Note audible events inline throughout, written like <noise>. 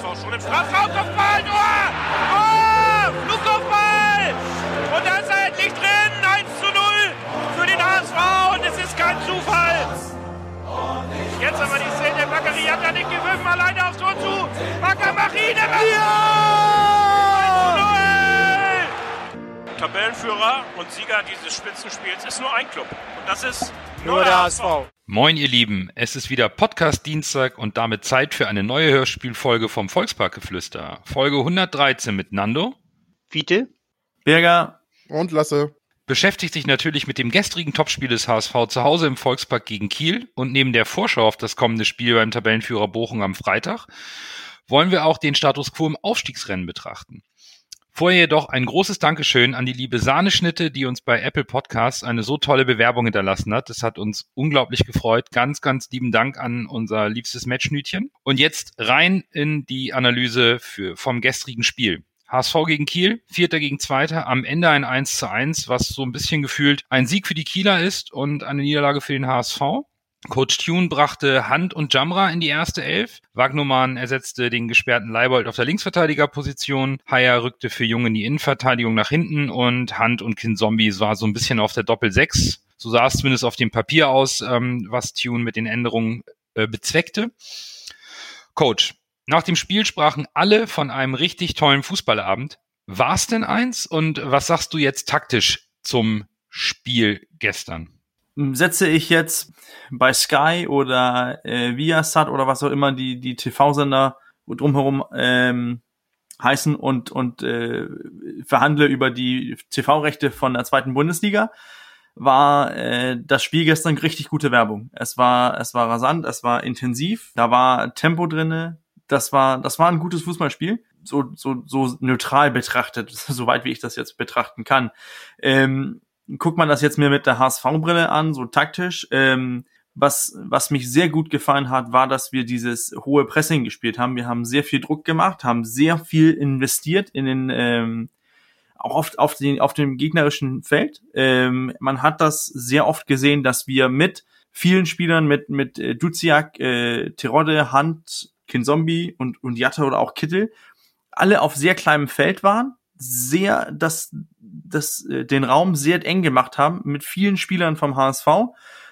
HSV schon im Strafraum. Kopfball, Tor! Tor! Flugkopfball! Und da ist er endlich drin. 1 zu 0 für den HSV. Und es ist kein Zufall. Jetzt aber die Szene. Bakary hat ja nicht gewürfen. Alleine aufs Tor zu. Bakker Machine. Ja! 1 zu 0! Tabellenführer und Sieger dieses Spitzenspiels ist nur ein Club. Und das ist nur der HSV. Moin, ihr Lieben. Es ist wieder Podcast Dienstag und damit Zeit für eine neue Hörspielfolge vom Volksparkgeflüster. Folge 113 mit Nando. Fiete. Berger. Und Lasse. Beschäftigt sich natürlich mit dem gestrigen Topspiel des HSV zu Hause im Volkspark gegen Kiel und neben der Vorschau auf das kommende Spiel beim Tabellenführer Bochum am Freitag wollen wir auch den Status quo im Aufstiegsrennen betrachten. Vorher jedoch ein großes Dankeschön an die liebe Sahneschnitte, die uns bei Apple Podcasts eine so tolle Bewerbung hinterlassen hat. Das hat uns unglaublich gefreut. Ganz, ganz lieben Dank an unser liebstes Matchnütchen. Und jetzt rein in die Analyse für, vom gestrigen Spiel. HSV gegen Kiel, Vierter gegen Zweiter, am Ende ein 1 zu 1, was so ein bisschen gefühlt ein Sieg für die Kieler ist und eine Niederlage für den HSV. Coach Tune brachte Hand und Jamra in die erste Elf. Wagnumann ersetzte den gesperrten Leibold auf der Linksverteidigerposition. Haier rückte für Jung in die Innenverteidigung nach hinten und Hand und Kind Zombie war so ein bisschen auf der Doppel-6. So sah es zumindest auf dem Papier aus, ähm, was Tune mit den Änderungen äh, bezweckte. Coach, nach dem Spiel sprachen alle von einem richtig tollen Fußballabend. War es denn eins? Und was sagst du jetzt taktisch zum Spiel gestern? Setze ich jetzt bei Sky oder äh, Viasat oder was auch immer die, die TV-Sender drumherum ähm, heißen und, und äh, verhandle über die TV-Rechte von der zweiten Bundesliga, war äh, das Spiel gestern richtig gute Werbung. Es war, es war rasant, es war intensiv, da war Tempo drinne, das war, das war ein gutes Fußballspiel. So, so, so neutral betrachtet, <laughs> soweit wie ich das jetzt betrachten kann. Ähm, guckt man das jetzt mir mit der HSV-Brille an, so taktisch, ähm, was, was mich sehr gut gefallen hat, war, dass wir dieses hohe Pressing gespielt haben. Wir haben sehr viel Druck gemacht, haben sehr viel investiert in den, ähm, auch oft auf, den, auf dem gegnerischen Feld. Ähm, man hat das sehr oft gesehen, dass wir mit vielen Spielern, mit, mit äh, Duziak, äh, Terodde, Hand, Kinzombie und, und Jatta oder auch Kittel, alle auf sehr kleinem Feld waren, sehr das, das, äh, den Raum sehr eng gemacht haben mit vielen Spielern vom HSV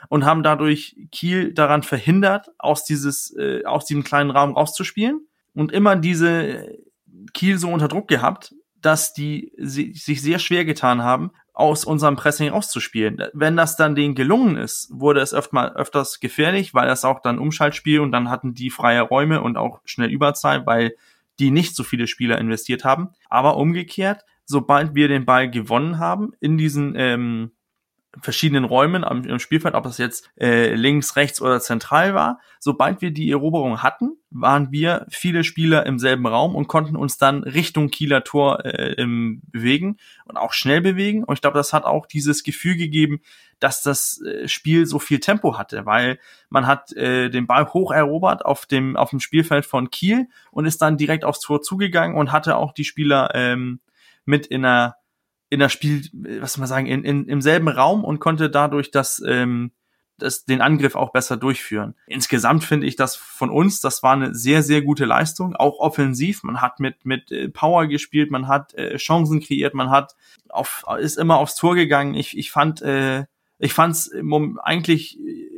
und haben dadurch Kiel daran verhindert, aus dieses, äh, aus diesem kleinen Raum rauszuspielen und immer diese Kiel so unter Druck gehabt, dass die sich sehr schwer getan haben, aus unserem Pressing rauszuspielen. Wenn das dann denen gelungen ist, wurde es öfter mal öfters gefährlich, weil das auch dann Umschaltspiel und dann hatten die freie Räume und auch schnell Überzahl, weil die nicht so viele Spieler investiert haben. Aber umgekehrt, sobald wir den Ball gewonnen haben in diesen ähm, verschiedenen Räumen am, am Spielfeld, ob das jetzt äh, links, rechts oder zentral war. Sobald wir die Eroberung hatten, waren wir viele Spieler im selben Raum und konnten uns dann Richtung Kieler Tor äh, bewegen und auch schnell bewegen. Und ich glaube, das hat auch dieses Gefühl gegeben, dass das äh, Spiel so viel Tempo hatte, weil man hat äh, den Ball hoch erobert auf dem auf dem Spielfeld von Kiel und ist dann direkt aufs Tor zugegangen und hatte auch die Spieler ähm, mit in einer in der Spiel, was soll man sagen, in, in, im selben Raum und konnte dadurch das, ähm, das, den Angriff auch besser durchführen. Insgesamt finde ich das von uns, das war eine sehr, sehr gute Leistung, auch offensiv. Man hat mit, mit äh, Power gespielt, man hat äh, Chancen kreiert, man hat auf, ist immer aufs Tor gegangen. Ich, ich fand, äh, ich fand es eigentlich äh,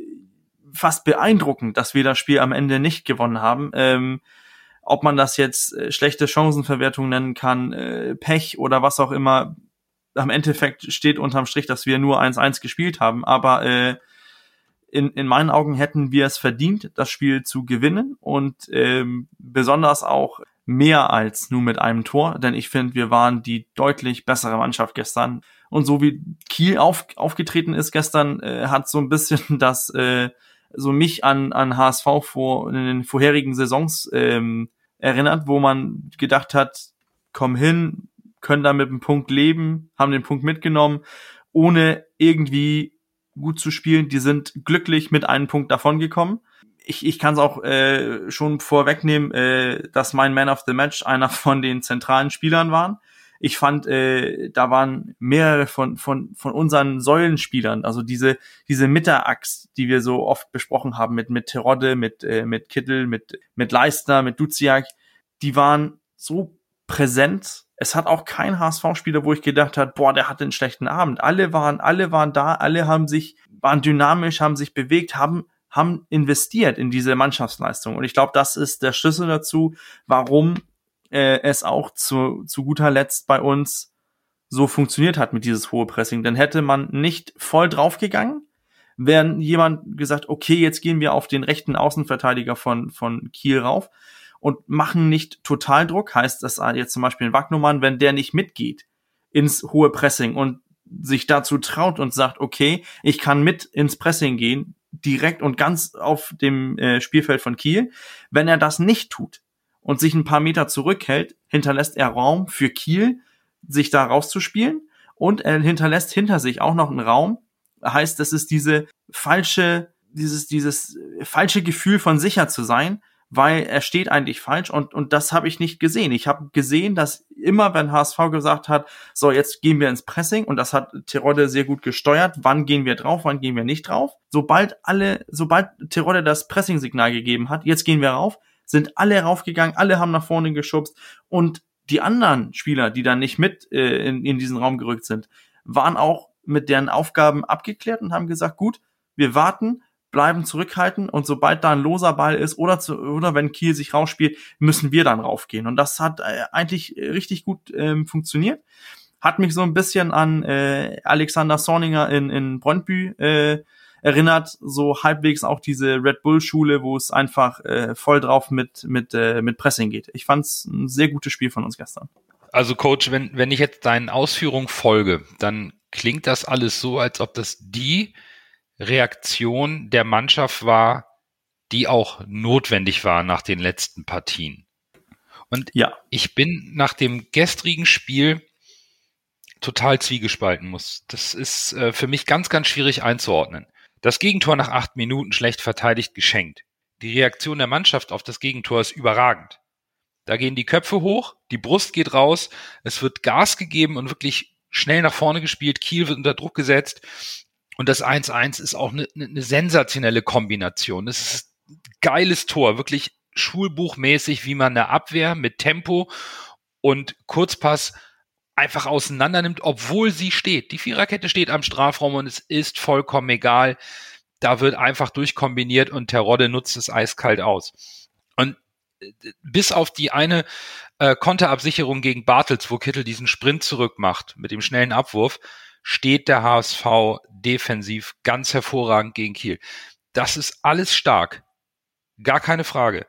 fast beeindruckend, dass wir das Spiel am Ende nicht gewonnen haben. Ähm, ob man das jetzt äh, schlechte Chancenverwertung nennen kann, äh, Pech oder was auch immer, am Endeffekt steht unterm Strich, dass wir nur 1-1 gespielt haben, aber äh, in, in meinen Augen hätten wir es verdient, das Spiel zu gewinnen und ähm, besonders auch mehr als nur mit einem Tor, denn ich finde, wir waren die deutlich bessere Mannschaft gestern. Und so wie Kiel auf, aufgetreten ist gestern, äh, hat so ein bisschen <laughs> das äh, so mich an, an HSV vor in den vorherigen Saisons ähm, erinnert, wo man gedacht hat, komm hin, können da mit dem Punkt leben, haben den Punkt mitgenommen, ohne irgendwie gut zu spielen. Die sind glücklich mit einem Punkt davongekommen. Ich, ich kann es auch äh, schon vorwegnehmen, äh, dass mein Man of the Match einer <laughs> von den zentralen Spielern waren. Ich fand, äh, da waren mehrere von, von, von unseren Säulenspielern, also diese, diese Mitterachs, die wir so oft besprochen haben, mit, mit Terodde, mit, äh, mit Kittel, mit, mit Leistner, mit Duziak, die waren so präsent. Es hat auch kein HSV-Spieler, wo ich gedacht hat, boah, der hatte einen schlechten Abend. Alle waren, alle waren da, alle haben sich, waren dynamisch, haben sich bewegt, haben, haben investiert in diese Mannschaftsleistung. Und ich glaube, das ist der Schlüssel dazu, warum äh, es auch zu, zu guter Letzt bei uns so funktioniert hat mit dieses hohe Pressing. Dann hätte man nicht voll draufgegangen, wäre jemand gesagt, okay, jetzt gehen wir auf den rechten Außenverteidiger von, von Kiel rauf und machen nicht Totaldruck, heißt das jetzt zum Beispiel ein Wagnumann, wenn der nicht mitgeht ins hohe Pressing und sich dazu traut und sagt, okay, ich kann mit ins Pressing gehen, direkt und ganz auf dem äh, Spielfeld von Kiel. Wenn er das nicht tut und sich ein paar Meter zurückhält, hinterlässt er Raum für Kiel, sich da rauszuspielen und er hinterlässt hinter sich auch noch einen Raum. Heißt, das ist diese falsche, dieses, dieses falsche Gefühl von sicher zu sein, weil er steht eigentlich falsch und, und das habe ich nicht gesehen. Ich habe gesehen, dass immer, wenn HSV gesagt hat, so jetzt gehen wir ins Pressing und das hat Terodde sehr gut gesteuert, wann gehen wir drauf, wann gehen wir nicht drauf. Sobald alle, sobald Terodde das Pressing-Signal gegeben hat, jetzt gehen wir rauf, sind alle raufgegangen, alle haben nach vorne geschubst und die anderen Spieler, die dann nicht mit äh, in, in diesen Raum gerückt sind, waren auch mit deren Aufgaben abgeklärt und haben gesagt, gut, wir warten, bleiben zurückhalten und sobald da ein loser Ball ist oder zu, oder wenn Kiel sich rausspielt, müssen wir dann raufgehen. Und das hat äh, eigentlich richtig gut ähm, funktioniert. Hat mich so ein bisschen an äh, Alexander Sorninger in, in Brøndby äh, erinnert, so halbwegs auch diese Red Bull Schule, wo es einfach äh, voll drauf mit mit äh, mit Pressing geht. Ich fand's ein sehr gutes Spiel von uns gestern. Also Coach, wenn wenn ich jetzt deinen Ausführungen folge, dann klingt das alles so, als ob das die Reaktion der Mannschaft war, die auch notwendig war nach den letzten Partien. Und ja. ich bin nach dem gestrigen Spiel total zwiegespalten muss. Das ist äh, für mich ganz, ganz schwierig einzuordnen. Das Gegentor nach acht Minuten schlecht verteidigt geschenkt. Die Reaktion der Mannschaft auf das Gegentor ist überragend. Da gehen die Köpfe hoch, die Brust geht raus, es wird Gas gegeben und wirklich schnell nach vorne gespielt. Kiel wird unter Druck gesetzt. Und das 1-1 ist auch eine, eine sensationelle Kombination. Es ist ein geiles Tor, wirklich schulbuchmäßig, wie man eine Abwehr mit Tempo und Kurzpass einfach auseinander nimmt, obwohl sie steht. Die Viererkette steht am Strafraum und es ist vollkommen egal. Da wird einfach durchkombiniert und Terodde nutzt es eiskalt aus. Und äh, bis auf die eine äh, Konterabsicherung gegen Bartels, wo Kittel diesen Sprint zurückmacht mit dem schnellen Abwurf, steht der HSV defensiv ganz hervorragend gegen Kiel. Das ist alles stark. Gar keine Frage.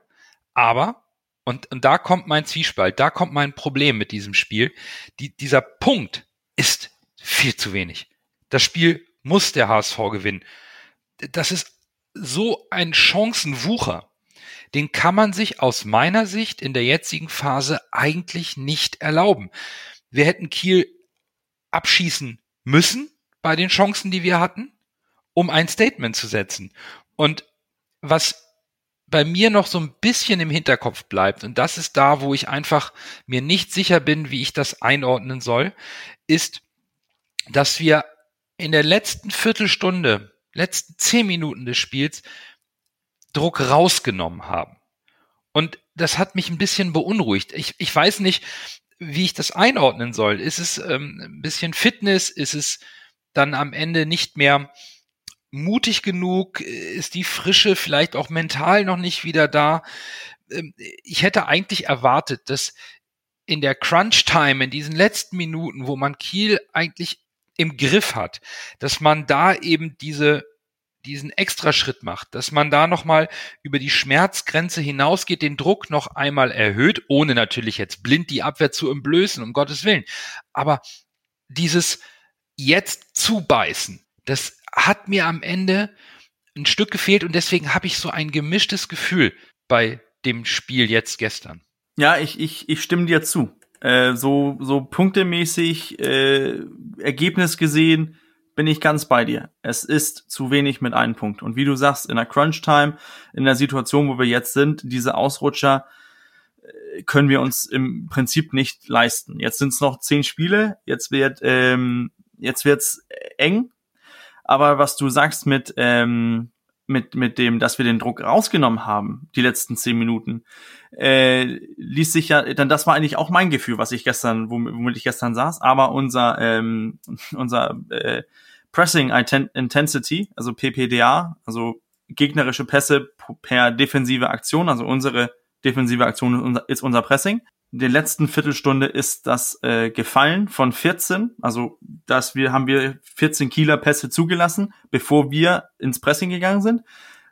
Aber und, und da kommt mein Zwiespalt, da kommt mein Problem mit diesem Spiel. Die, dieser Punkt ist viel zu wenig. Das Spiel muss der HSV gewinnen. Das ist so ein Chancenwucher. Den kann man sich aus meiner Sicht in der jetzigen Phase eigentlich nicht erlauben. Wir hätten Kiel abschießen müssen bei den Chancen, die wir hatten, um ein Statement zu setzen. Und was bei mir noch so ein bisschen im Hinterkopf bleibt, und das ist da, wo ich einfach mir nicht sicher bin, wie ich das einordnen soll, ist, dass wir in der letzten Viertelstunde, letzten zehn Minuten des Spiels Druck rausgenommen haben. Und das hat mich ein bisschen beunruhigt. Ich, ich weiß nicht, wie ich das einordnen soll. Ist es ähm, ein bisschen Fitness? Ist es dann am Ende nicht mehr mutig genug? Ist die Frische vielleicht auch mental noch nicht wieder da? Ähm, ich hätte eigentlich erwartet, dass in der Crunch-Time, in diesen letzten Minuten, wo man Kiel eigentlich im Griff hat, dass man da eben diese diesen Extraschritt macht, dass man da nochmal über die Schmerzgrenze hinausgeht, den Druck noch einmal erhöht, ohne natürlich jetzt blind die Abwehr zu entblößen, um Gottes Willen. Aber dieses jetzt zubeißen, das hat mir am Ende ein Stück gefehlt und deswegen habe ich so ein gemischtes Gefühl bei dem Spiel jetzt gestern. Ja, ich, ich, ich stimme dir zu. Äh, so, so punktemäßig, äh, Ergebnis gesehen, bin ich ganz bei dir. Es ist zu wenig mit einem Punkt. Und wie du sagst, in der Crunch-Time, in der Situation, wo wir jetzt sind, diese Ausrutscher äh, können wir uns im Prinzip nicht leisten. Jetzt sind es noch zehn Spiele, jetzt wird ähm, jetzt wird's eng aber was du sagst mit, ähm, mit, mit dem, dass wir den Druck rausgenommen haben, die letzten zehn Minuten, äh, ließ sich ja, dann das war eigentlich auch mein Gefühl, was ich gestern, womit, ich gestern saß, aber unser, ähm, <laughs> unser äh, Pressing Intensity, also PPDA, also gegnerische Pässe per defensive Aktion, also unsere defensive Aktion ist unser Pressing. Der letzten Viertelstunde ist das äh, gefallen von 14, also dass wir haben wir 14 Kieler Pässe zugelassen, bevor wir ins Pressing gegangen sind,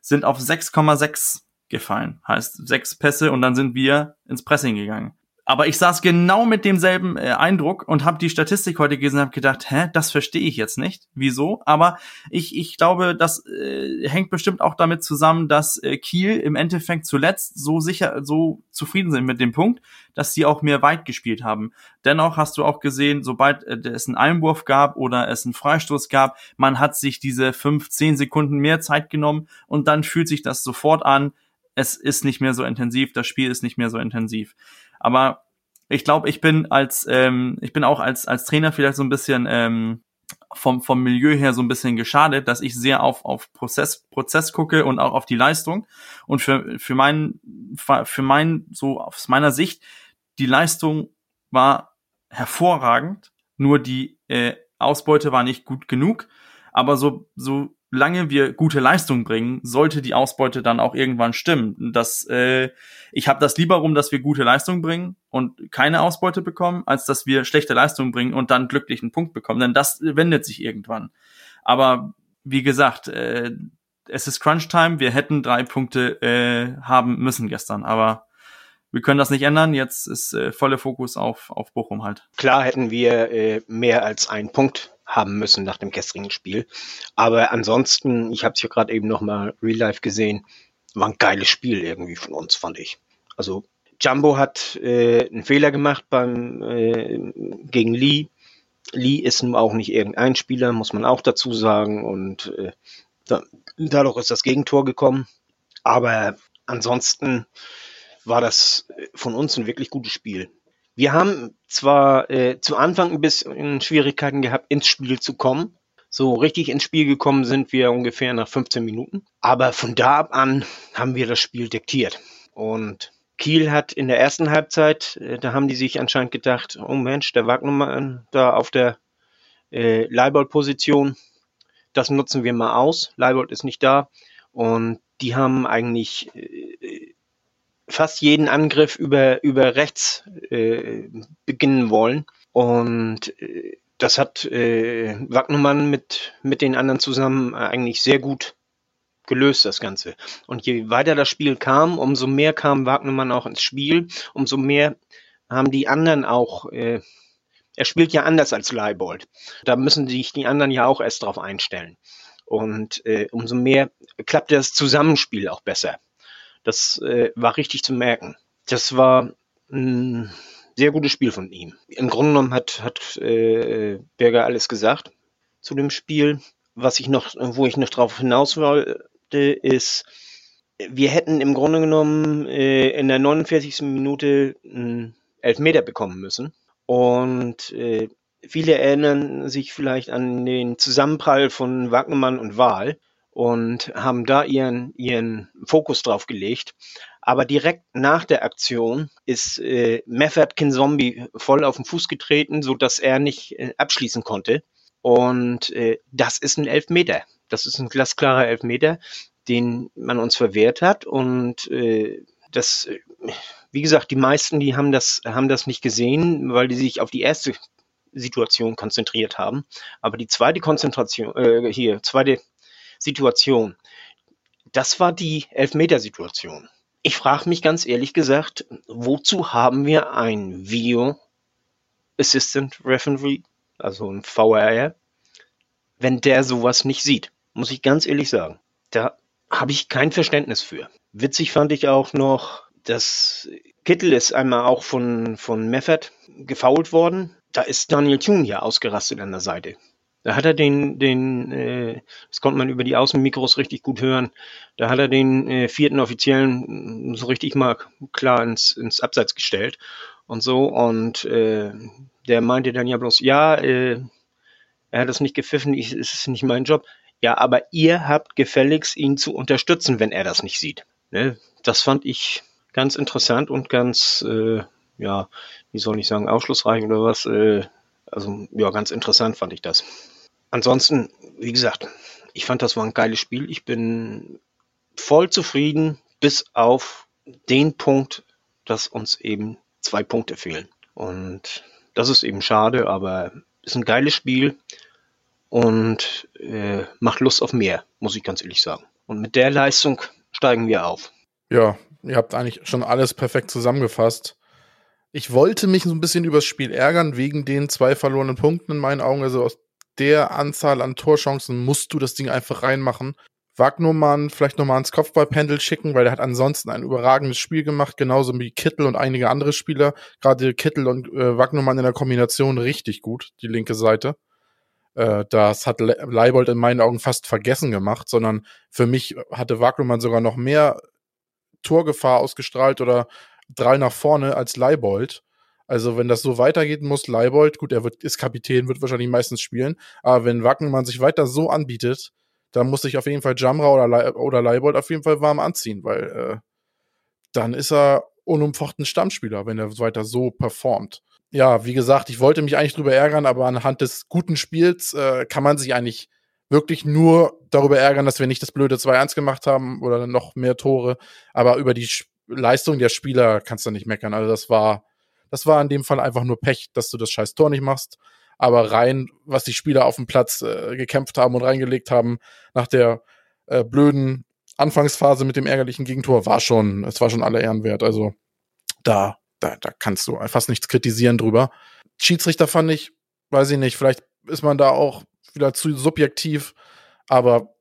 sind auf 6,6 gefallen. Heißt sechs Pässe und dann sind wir ins Pressing gegangen. Aber ich saß genau mit demselben äh, Eindruck und habe die Statistik heute gesehen und habe gedacht, hä, das verstehe ich jetzt nicht. Wieso? Aber ich, ich glaube, das äh, hängt bestimmt auch damit zusammen, dass äh, Kiel im Endeffekt zuletzt so sicher, so zufrieden sind mit dem Punkt, dass sie auch mehr weit gespielt haben. Dennoch hast du auch gesehen, sobald äh, es einen Einwurf gab oder es einen Freistoß gab, man hat sich diese fünf, zehn Sekunden mehr Zeit genommen und dann fühlt sich das sofort an, es ist nicht mehr so intensiv, das Spiel ist nicht mehr so intensiv. Aber ich glaube, ich bin als, ähm, ich bin auch als, als Trainer vielleicht so ein bisschen ähm, vom, vom Milieu her so ein bisschen geschadet, dass ich sehr auf, auf Prozess, Prozess gucke und auch auf die Leistung. Und für, für mein, für mein, so aus meiner Sicht, die Leistung war hervorragend, nur die äh, Ausbeute war nicht gut genug. Aber so, so lange wir gute Leistung bringen, sollte die Ausbeute dann auch irgendwann stimmen. Das, äh, ich habe das lieber rum, dass wir gute Leistung bringen und keine Ausbeute bekommen, als dass wir schlechte Leistung bringen und dann glücklichen Punkt bekommen. Denn das wendet sich irgendwann. Aber wie gesagt, äh, es ist Crunch-Time. Wir hätten drei Punkte äh, haben müssen gestern, aber wir können das nicht ändern. Jetzt ist äh, voller Fokus auf, auf Bochum halt. Klar hätten wir äh, mehr als einen Punkt haben müssen nach dem gestrigen Spiel. Aber ansonsten, ich habe es hier gerade eben nochmal real life gesehen, war ein geiles Spiel irgendwie von uns, fand ich. Also Jumbo hat äh, einen Fehler gemacht beim äh, gegen Lee. Lee ist nun auch nicht irgendein Spieler, muss man auch dazu sagen. Und äh, da, dadurch ist das Gegentor gekommen. Aber ansonsten war das von uns ein wirklich gutes Spiel. Wir haben zwar äh, zu Anfang ein bisschen Schwierigkeiten gehabt, ins Spiel zu kommen. So richtig ins Spiel gekommen sind wir ungefähr nach 15 Minuten. Aber von da ab an haben wir das Spiel diktiert. Und Kiel hat in der ersten Halbzeit, äh, da haben die sich anscheinend gedacht, oh Mensch, der Wagnermann da auf der äh, Leibold-Position, das nutzen wir mal aus. Leibold ist nicht da. Und die haben eigentlich äh, fast jeden Angriff über, über rechts äh, beginnen wollen. Und äh, das hat äh, Wagnermann mit, mit den anderen zusammen eigentlich sehr gut gelöst, das Ganze. Und je weiter das Spiel kam, umso mehr kam Wagnermann auch ins Spiel, umso mehr haben die anderen auch, äh, er spielt ja anders als Leibold. Da müssen sich die anderen ja auch erst drauf einstellen. Und äh, umso mehr klappt das Zusammenspiel auch besser. Das äh, war richtig zu merken. Das war ein sehr gutes Spiel von ihm. Im Grunde genommen hat, hat äh, Berger alles gesagt zu dem Spiel. Was ich noch, wo ich noch drauf hinaus wollte, ist, wir hätten im Grunde genommen äh, in der 49. Minute einen Elfmeter bekommen müssen. Und äh, viele erinnern sich vielleicht an den Zusammenprall von Wagnermann und Wahl und haben da ihren, ihren Fokus drauf gelegt. Aber direkt nach der Aktion ist äh, Method Zombie voll auf den Fuß getreten, so dass er nicht äh, abschließen konnte. Und äh, das ist ein Elfmeter. Das ist ein glasklarer Elfmeter, den man uns verwehrt hat. Und äh, das, äh, wie gesagt, die meisten, die haben das, haben das nicht gesehen, weil die sich auf die erste Situation konzentriert haben. Aber die zweite Konzentration, äh, hier, zweite Situation. Das war die Elfmetersituation. Ich frage mich ganz ehrlich gesagt, wozu haben wir ein Video Assistant Referee, also ein VRR, wenn der sowas nicht sieht? Muss ich ganz ehrlich sagen. Da habe ich kein Verständnis für. Witzig fand ich auch noch, dass Kittel ist einmal auch von, von Meffert gefault worden. Da ist Daniel Thune ja ausgerastet an der Seite. Da hat er den, den, äh, das konnte man über die Außenmikros richtig gut hören, da hat er den äh, vierten Offiziellen so richtig mal klar ins, ins Abseits gestellt und so. Und äh, der meinte dann ja bloß, ja, äh, er hat das nicht gepfiffen, ich, es ist nicht mein Job. Ja, aber ihr habt gefälligst, ihn zu unterstützen, wenn er das nicht sieht. Ne? Das fand ich ganz interessant und ganz, äh, ja, wie soll ich sagen, aufschlussreich oder was. Äh, also, ja, ganz interessant fand ich das. Ansonsten, wie gesagt, ich fand, das war ein geiles Spiel. Ich bin voll zufrieden, bis auf den Punkt, dass uns eben zwei Punkte fehlen. Und das ist eben schade, aber ist ein geiles Spiel und äh, macht Lust auf mehr, muss ich ganz ehrlich sagen. Und mit der Leistung steigen wir auf. Ja, ihr habt eigentlich schon alles perfekt zusammengefasst. Ich wollte mich so ein bisschen übers Spiel ärgern, wegen den zwei verlorenen Punkten in meinen Augen. Also aus der Anzahl an Torchancen musst du das Ding einfach reinmachen. Wagnumann vielleicht nochmal ans Kopfballpendel schicken, weil er hat ansonsten ein überragendes Spiel gemacht, genauso wie Kittel und einige andere Spieler. Gerade Kittel und äh, Wagnumann in der Kombination richtig gut, die linke Seite. Äh, das hat Le Leibold in meinen Augen fast vergessen gemacht, sondern für mich hatte Wagnumann sogar noch mehr Torgefahr ausgestrahlt oder drei nach vorne als Leibold. Also wenn das so weitergeht, muss Leibold, gut, er wird, ist Kapitän, wird wahrscheinlich meistens spielen, aber wenn Wackenmann sich weiter so anbietet, dann muss sich auf jeden Fall Jamra oder, Le oder Leibold auf jeden Fall warm anziehen, weil äh, dann ist er unumfochten Stammspieler, wenn er weiter so performt. Ja, wie gesagt, ich wollte mich eigentlich drüber ärgern, aber anhand des guten Spiels äh, kann man sich eigentlich wirklich nur darüber ärgern, dass wir nicht das blöde 2-1 gemacht haben oder noch mehr Tore, aber über die Leistung der Spieler kannst du nicht meckern. Also das war das war in dem Fall einfach nur Pech, dass du das scheiß Tor nicht machst. Aber rein, was die Spieler auf dem Platz äh, gekämpft haben und reingelegt haben nach der äh, blöden Anfangsphase mit dem ärgerlichen Gegentor, war schon, es war schon alle Ehren wert. Also da, da, da kannst du fast nichts kritisieren drüber. Schiedsrichter fand ich, weiß ich nicht, vielleicht ist man da auch wieder zu subjektiv, aber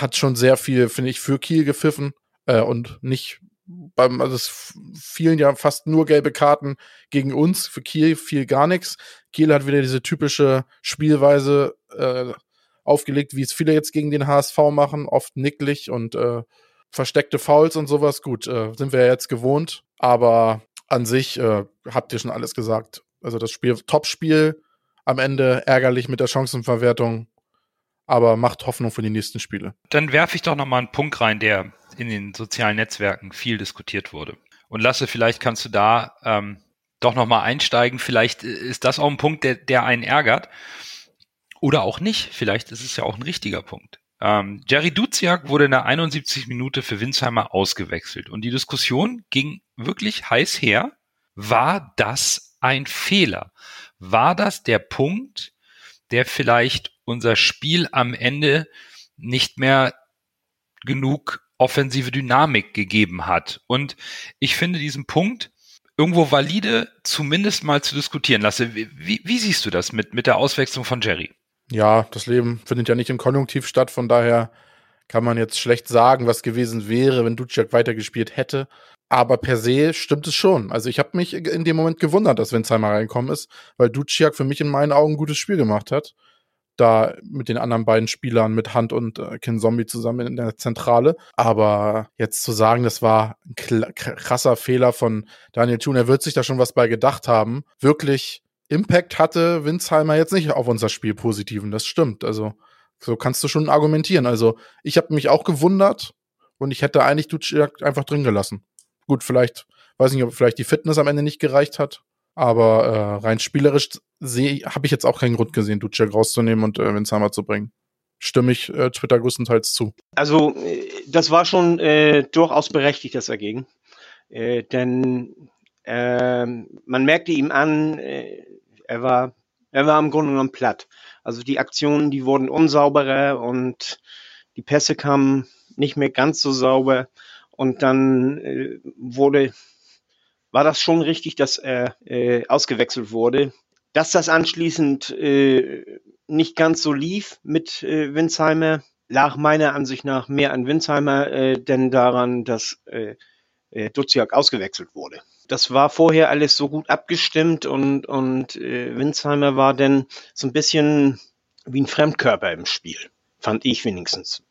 hat schon sehr viel, finde ich, für Kiel gepfiffen äh, und nicht beim, also es fielen ja fast nur gelbe Karten gegen uns. Für Kiel fiel gar nichts. Kiel hat wieder diese typische Spielweise äh, aufgelegt, wie es viele jetzt gegen den HSV machen, oft nicklig und äh, versteckte Fouls und sowas. Gut, äh, sind wir ja jetzt gewohnt, aber an sich äh, habt ihr schon alles gesagt. Also das Spiel, Top-Spiel, am Ende ärgerlich mit der Chancenverwertung, aber macht Hoffnung für die nächsten Spiele. Dann werfe ich doch noch mal einen Punkt rein, der in den sozialen Netzwerken viel diskutiert wurde. Und Lasse, vielleicht kannst du da ähm, doch nochmal einsteigen. Vielleicht ist das auch ein Punkt, der, der einen ärgert. Oder auch nicht. Vielleicht ist es ja auch ein richtiger Punkt. Ähm, Jerry Duziak wurde in der 71 Minute für Winsheimer ausgewechselt. Und die Diskussion ging wirklich heiß her. War das ein Fehler? War das der Punkt, der vielleicht unser Spiel am Ende nicht mehr genug offensive Dynamik gegeben hat. Und ich finde diesen Punkt irgendwo valide, zumindest mal zu diskutieren lasse. Wie, wie siehst du das mit, mit der Auswechslung von Jerry? Ja, das Leben findet ja nicht im Konjunktiv statt, von daher kann man jetzt schlecht sagen, was gewesen wäre, wenn Duciak weitergespielt hätte. Aber per se stimmt es schon. Also ich habe mich in dem Moment gewundert, dass Winsheimer reinkommen ist, weil Duciak für mich in meinen Augen ein gutes Spiel gemacht hat da mit den anderen beiden Spielern, mit Hunt und äh, Ken Zombie zusammen in der Zentrale. Aber jetzt zu sagen, das war ein krasser Fehler von Daniel Thun, er wird sich da schon was bei gedacht haben. Wirklich Impact hatte Winsheimer jetzt nicht auf unser Spiel positiven. Das stimmt. Also so kannst du schon argumentieren. Also ich habe mich auch gewundert und ich hätte eigentlich Duciak einfach drin gelassen. Gut, vielleicht, weiß nicht, ob vielleicht die Fitness am Ende nicht gereicht hat. Aber äh, rein spielerisch habe ich jetzt auch keinen Grund gesehen, Ducek rauszunehmen und äh, Winsheimer zu bringen. Stimme ich äh, Twitter größtenteils zu. Also, äh, das war schon äh, durchaus berechtigt, das Dagegen. Äh, denn äh, man merkte ihm an, äh, er war, er war im Grunde genommen platt. Also die Aktionen, die wurden unsauberer und die Pässe kamen nicht mehr ganz so sauber. Und dann äh, wurde war das schon richtig, dass er äh, ausgewechselt wurde. Dass das anschließend äh, nicht ganz so lief mit äh, Winsheimer, lag meiner Ansicht nach mehr an Winsheimer, äh, denn daran, dass äh, äh, Duziak ausgewechselt wurde. Das war vorher alles so gut abgestimmt und, und äh, Winsheimer war dann so ein bisschen wie ein Fremdkörper im Spiel, fand ich wenigstens.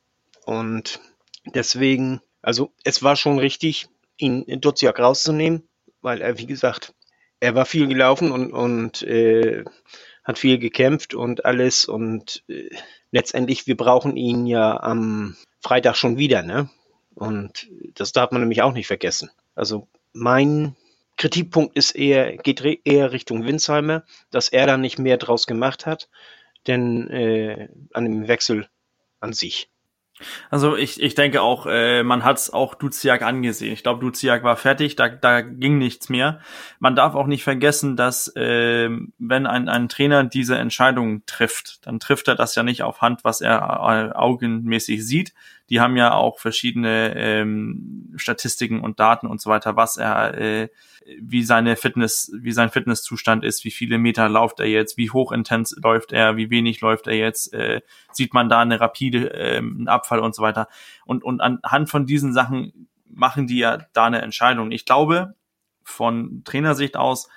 Und deswegen, also es war schon richtig, ihn Duziak rauszunehmen weil er, wie gesagt, er war viel gelaufen und, und äh, hat viel gekämpft und alles und äh, letztendlich, wir brauchen ihn ja am Freitag schon wieder, ne? Und das darf man nämlich auch nicht vergessen. Also mein Kritikpunkt ist eher, geht eher Richtung Winsheimer, dass er da nicht mehr draus gemacht hat, denn äh, an dem Wechsel an sich. Also ich, ich denke auch, äh, man hat es auch Duziak angesehen. Ich glaube, Duziak war fertig, da, da ging nichts mehr. Man darf auch nicht vergessen, dass äh, wenn ein, ein Trainer diese Entscheidung trifft, dann trifft er das ja nicht auf Hand, was er äh, augenmäßig sieht. Die haben ja auch verschiedene ähm, Statistiken und Daten und so weiter, was er äh, wie seine Fitness, wie sein Fitnesszustand ist, wie viele Meter läuft er jetzt, wie hochintens läuft er, wie wenig läuft er jetzt, äh, sieht man da eine rapide ähm, Abfall und so weiter. Und, und anhand von diesen Sachen machen die ja da eine Entscheidung. Ich glaube, von Trainersicht aus,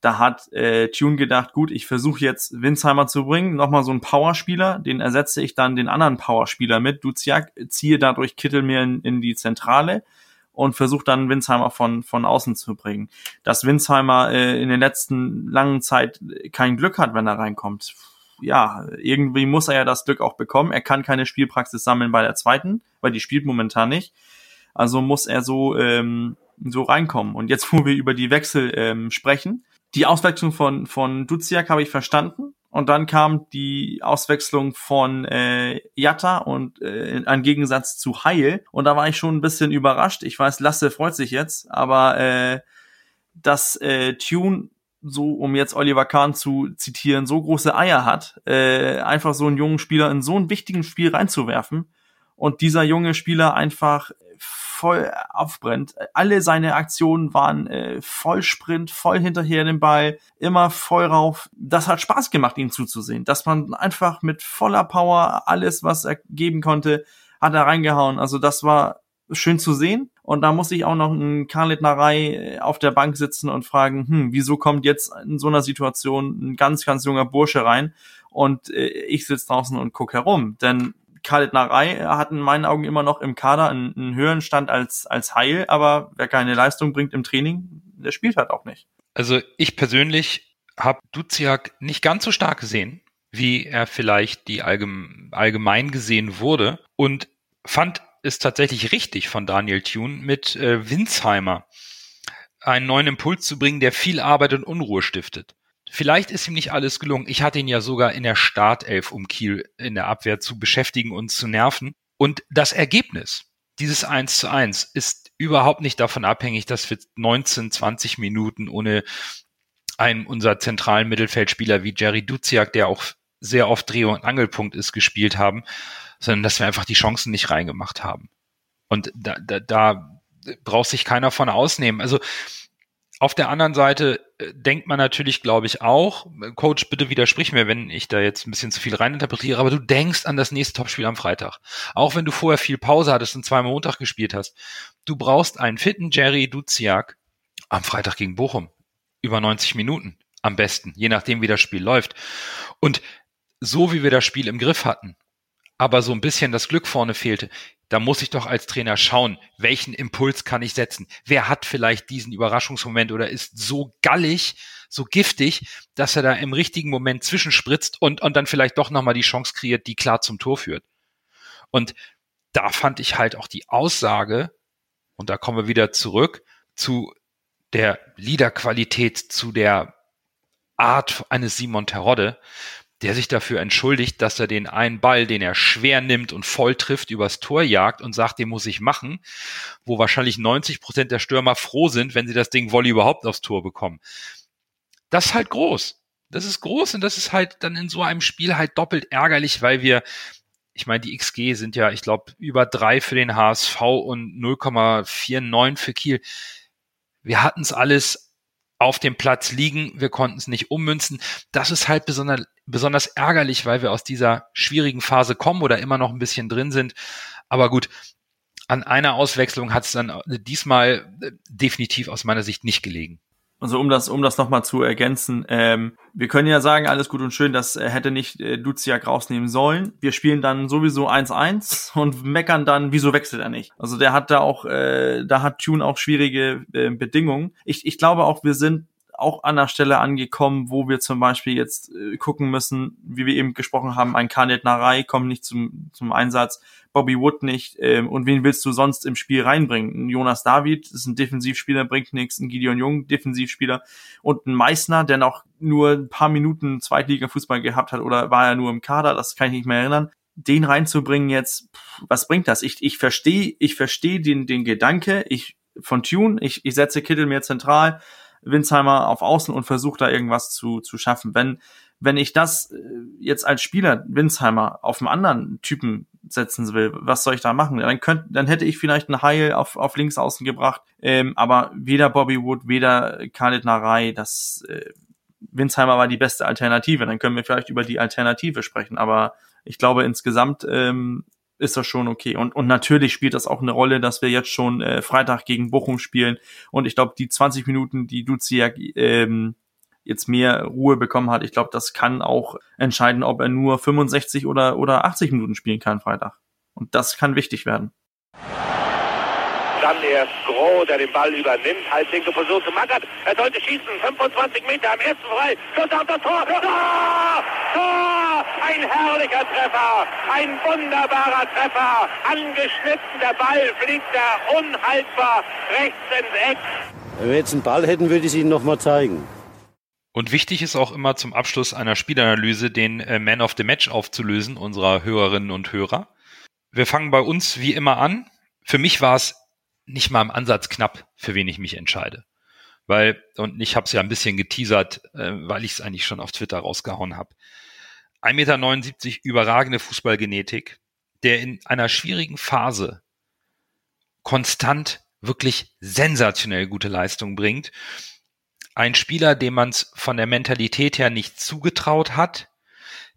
da hat äh, Tune gedacht, gut, ich versuche jetzt Winsheimer zu bringen, nochmal so einen Powerspieler, den ersetze ich dann den anderen Powerspieler mit, Duziak, ziehe dadurch Kittel mehr in, in die Zentrale und versucht dann Winsheimer von, von außen zu bringen. Dass Winsheimer äh, in der letzten langen Zeit kein Glück hat, wenn er reinkommt. Ja, irgendwie muss er ja das Glück auch bekommen. Er kann keine Spielpraxis sammeln bei der zweiten, weil die spielt momentan nicht. Also muss er so, ähm, so reinkommen. Und jetzt, wo wir über die Wechsel ähm, sprechen, die Auswechslung von, von Duziak habe ich verstanden. Und dann kam die Auswechslung von äh, Jatta und äh, ein Gegensatz zu Heil. Und da war ich schon ein bisschen überrascht. Ich weiß, Lasse freut sich jetzt, aber äh, dass äh, Tune so, um jetzt Oliver Kahn zu zitieren, so große Eier hat, äh, einfach so einen jungen Spieler in so ein wichtigen Spiel reinzuwerfen und dieser junge Spieler einfach voll aufbrennt. Alle seine Aktionen waren äh, voll Sprint, voll hinterher den Ball, immer voll rauf. Das hat Spaß gemacht, ihm zuzusehen, dass man einfach mit voller Power alles, was er geben konnte, hat er reingehauen. Also das war schön zu sehen. Und da muss ich auch noch ein Karlitnerei äh, auf der Bank sitzen und fragen, hm, wieso kommt jetzt in so einer Situation ein ganz, ganz junger Bursche rein und äh, ich sitze draußen und guck herum. Denn Khaled hat in meinen Augen immer noch im Kader einen, einen höheren Stand als, als Heil, aber wer keine Leistung bringt im Training, der spielt halt auch nicht. Also ich persönlich habe Duziak nicht ganz so stark gesehen, wie er vielleicht die allgemein, allgemein gesehen wurde und fand es tatsächlich richtig von Daniel Thune mit äh, Winsheimer einen neuen Impuls zu bringen, der viel Arbeit und Unruhe stiftet. Vielleicht ist ihm nicht alles gelungen. Ich hatte ihn ja sogar in der Startelf, um Kiel in der Abwehr zu beschäftigen und zu nerven. Und das Ergebnis, dieses 1 zu 1, ist überhaupt nicht davon abhängig, dass wir 19, 20 Minuten ohne einen unserer zentralen Mittelfeldspieler wie Jerry Duziak, der auch sehr oft Dreh- und Angelpunkt ist, gespielt haben, sondern dass wir einfach die Chancen nicht reingemacht haben. Und da, da, da braucht sich keiner von ausnehmen. Also auf der anderen Seite äh, denkt man natürlich, glaube ich, auch, Coach, bitte widersprich mir, wenn ich da jetzt ein bisschen zu viel reininterpretiere, aber du denkst an das nächste Topspiel am Freitag. Auch wenn du vorher viel Pause hattest und zweimal Montag gespielt hast. Du brauchst einen fitten Jerry Duziak am Freitag gegen Bochum. Über 90 Minuten. Am besten, je nachdem, wie das Spiel läuft. Und so wie wir das Spiel im Griff hatten, aber so ein bisschen das Glück vorne fehlte, da muss ich doch als Trainer schauen, welchen Impuls kann ich setzen? Wer hat vielleicht diesen Überraschungsmoment oder ist so gallig, so giftig, dass er da im richtigen Moment zwischenspritzt und, und dann vielleicht doch nochmal die Chance kreiert, die klar zum Tor führt. Und da fand ich halt auch die Aussage, und da kommen wir wieder zurück zu der Liederqualität, zu der Art eines Simon Terodde, der sich dafür entschuldigt, dass er den einen Ball, den er schwer nimmt und voll trifft, übers Tor jagt und sagt, den muss ich machen, wo wahrscheinlich 90 Prozent der Stürmer froh sind, wenn sie das Ding Volley überhaupt aufs Tor bekommen. Das ist halt groß. Das ist groß und das ist halt dann in so einem Spiel halt doppelt ärgerlich, weil wir, ich meine, die XG sind ja, ich glaube, über drei für den HSV und 0,49 für Kiel. Wir hatten es alles auf dem Platz liegen, wir konnten es nicht ummünzen. Das ist halt besonders, besonders ärgerlich, weil wir aus dieser schwierigen Phase kommen oder immer noch ein bisschen drin sind. Aber gut, an einer Auswechslung hat es dann diesmal äh, definitiv aus meiner Sicht nicht gelegen. Also um das, um das nochmal zu ergänzen, ähm, wir können ja sagen, alles gut und schön, das äh, hätte nicht äh, Duziak rausnehmen sollen. Wir spielen dann sowieso 1-1 <laughs> und meckern dann, wieso wechselt er nicht? Also der hat da auch, äh, da hat Tune auch schwierige äh, Bedingungen. Ich, ich glaube auch, wir sind auch an der Stelle angekommen, wo wir zum Beispiel jetzt äh, gucken müssen, wie wir eben gesprochen haben, ein Kanet Narei kommt nicht zum, zum Einsatz, Bobby Wood nicht. Ähm, und wen willst du sonst im Spiel reinbringen? Ein Jonas David ist ein Defensivspieler, bringt nichts. Ein Gideon Jung, Defensivspieler. Und ein Meißner, der noch nur ein paar Minuten Zweitliga-Fußball gehabt hat oder war er nur im Kader, das kann ich nicht mehr erinnern den reinzubringen jetzt, was bringt das? Ich, ich verstehe, ich verstehe den, den Gedanke, ich von Tune, ich, ich setze Kittel mehr zentral, Winsheimer auf Außen und versuche da irgendwas zu, zu schaffen. Wenn, wenn ich das äh, jetzt als Spieler Winsheimer auf einen anderen Typen setzen will, was soll ich da machen? Dann könnte, dann hätte ich vielleicht einen Heil auf, auf links außen gebracht, ähm, aber weder Bobby Wood, weder Khalid Narei, das äh, Winsheimer war die beste Alternative. Dann können wir vielleicht über die Alternative sprechen, aber ich glaube insgesamt ähm, ist das schon okay. Und, und natürlich spielt das auch eine Rolle, dass wir jetzt schon äh, Freitag gegen Bochum spielen. Und ich glaube, die 20 Minuten, die Duziak ähm, jetzt mehr Ruhe bekommen hat, ich glaube, das kann auch entscheiden, ob er nur 65 oder, oder 80 Minuten spielen kann Freitag. Und das kann wichtig werden. Dann erst Groh, der den Ball übernimmt. Halblinke Position zu Magath. Er sollte schießen. 25 Meter am ersten frei. Schuss auf das Tor. Tor! Tor! Ein herrlicher Treffer. Ein wunderbarer Treffer. Angeschnitten. Der Ball fliegt da unhaltbar rechts ins Eck. Wenn wir jetzt einen Ball hätten, würde ich es Ihnen nochmal zeigen. Und wichtig ist auch immer zum Abschluss einer Spielanalyse den äh, Man of the Match aufzulösen, unserer Hörerinnen und Hörer. Wir fangen bei uns wie immer an. Für mich war es nicht mal im Ansatz knapp, für wen ich mich entscheide. Weil, und ich habe es ja ein bisschen geteasert, äh, weil ich es eigentlich schon auf Twitter rausgehauen habe. 1,79 Meter überragende Fußballgenetik, der in einer schwierigen Phase konstant wirklich sensationell gute Leistung bringt. Ein Spieler, dem man es von der Mentalität her nicht zugetraut hat,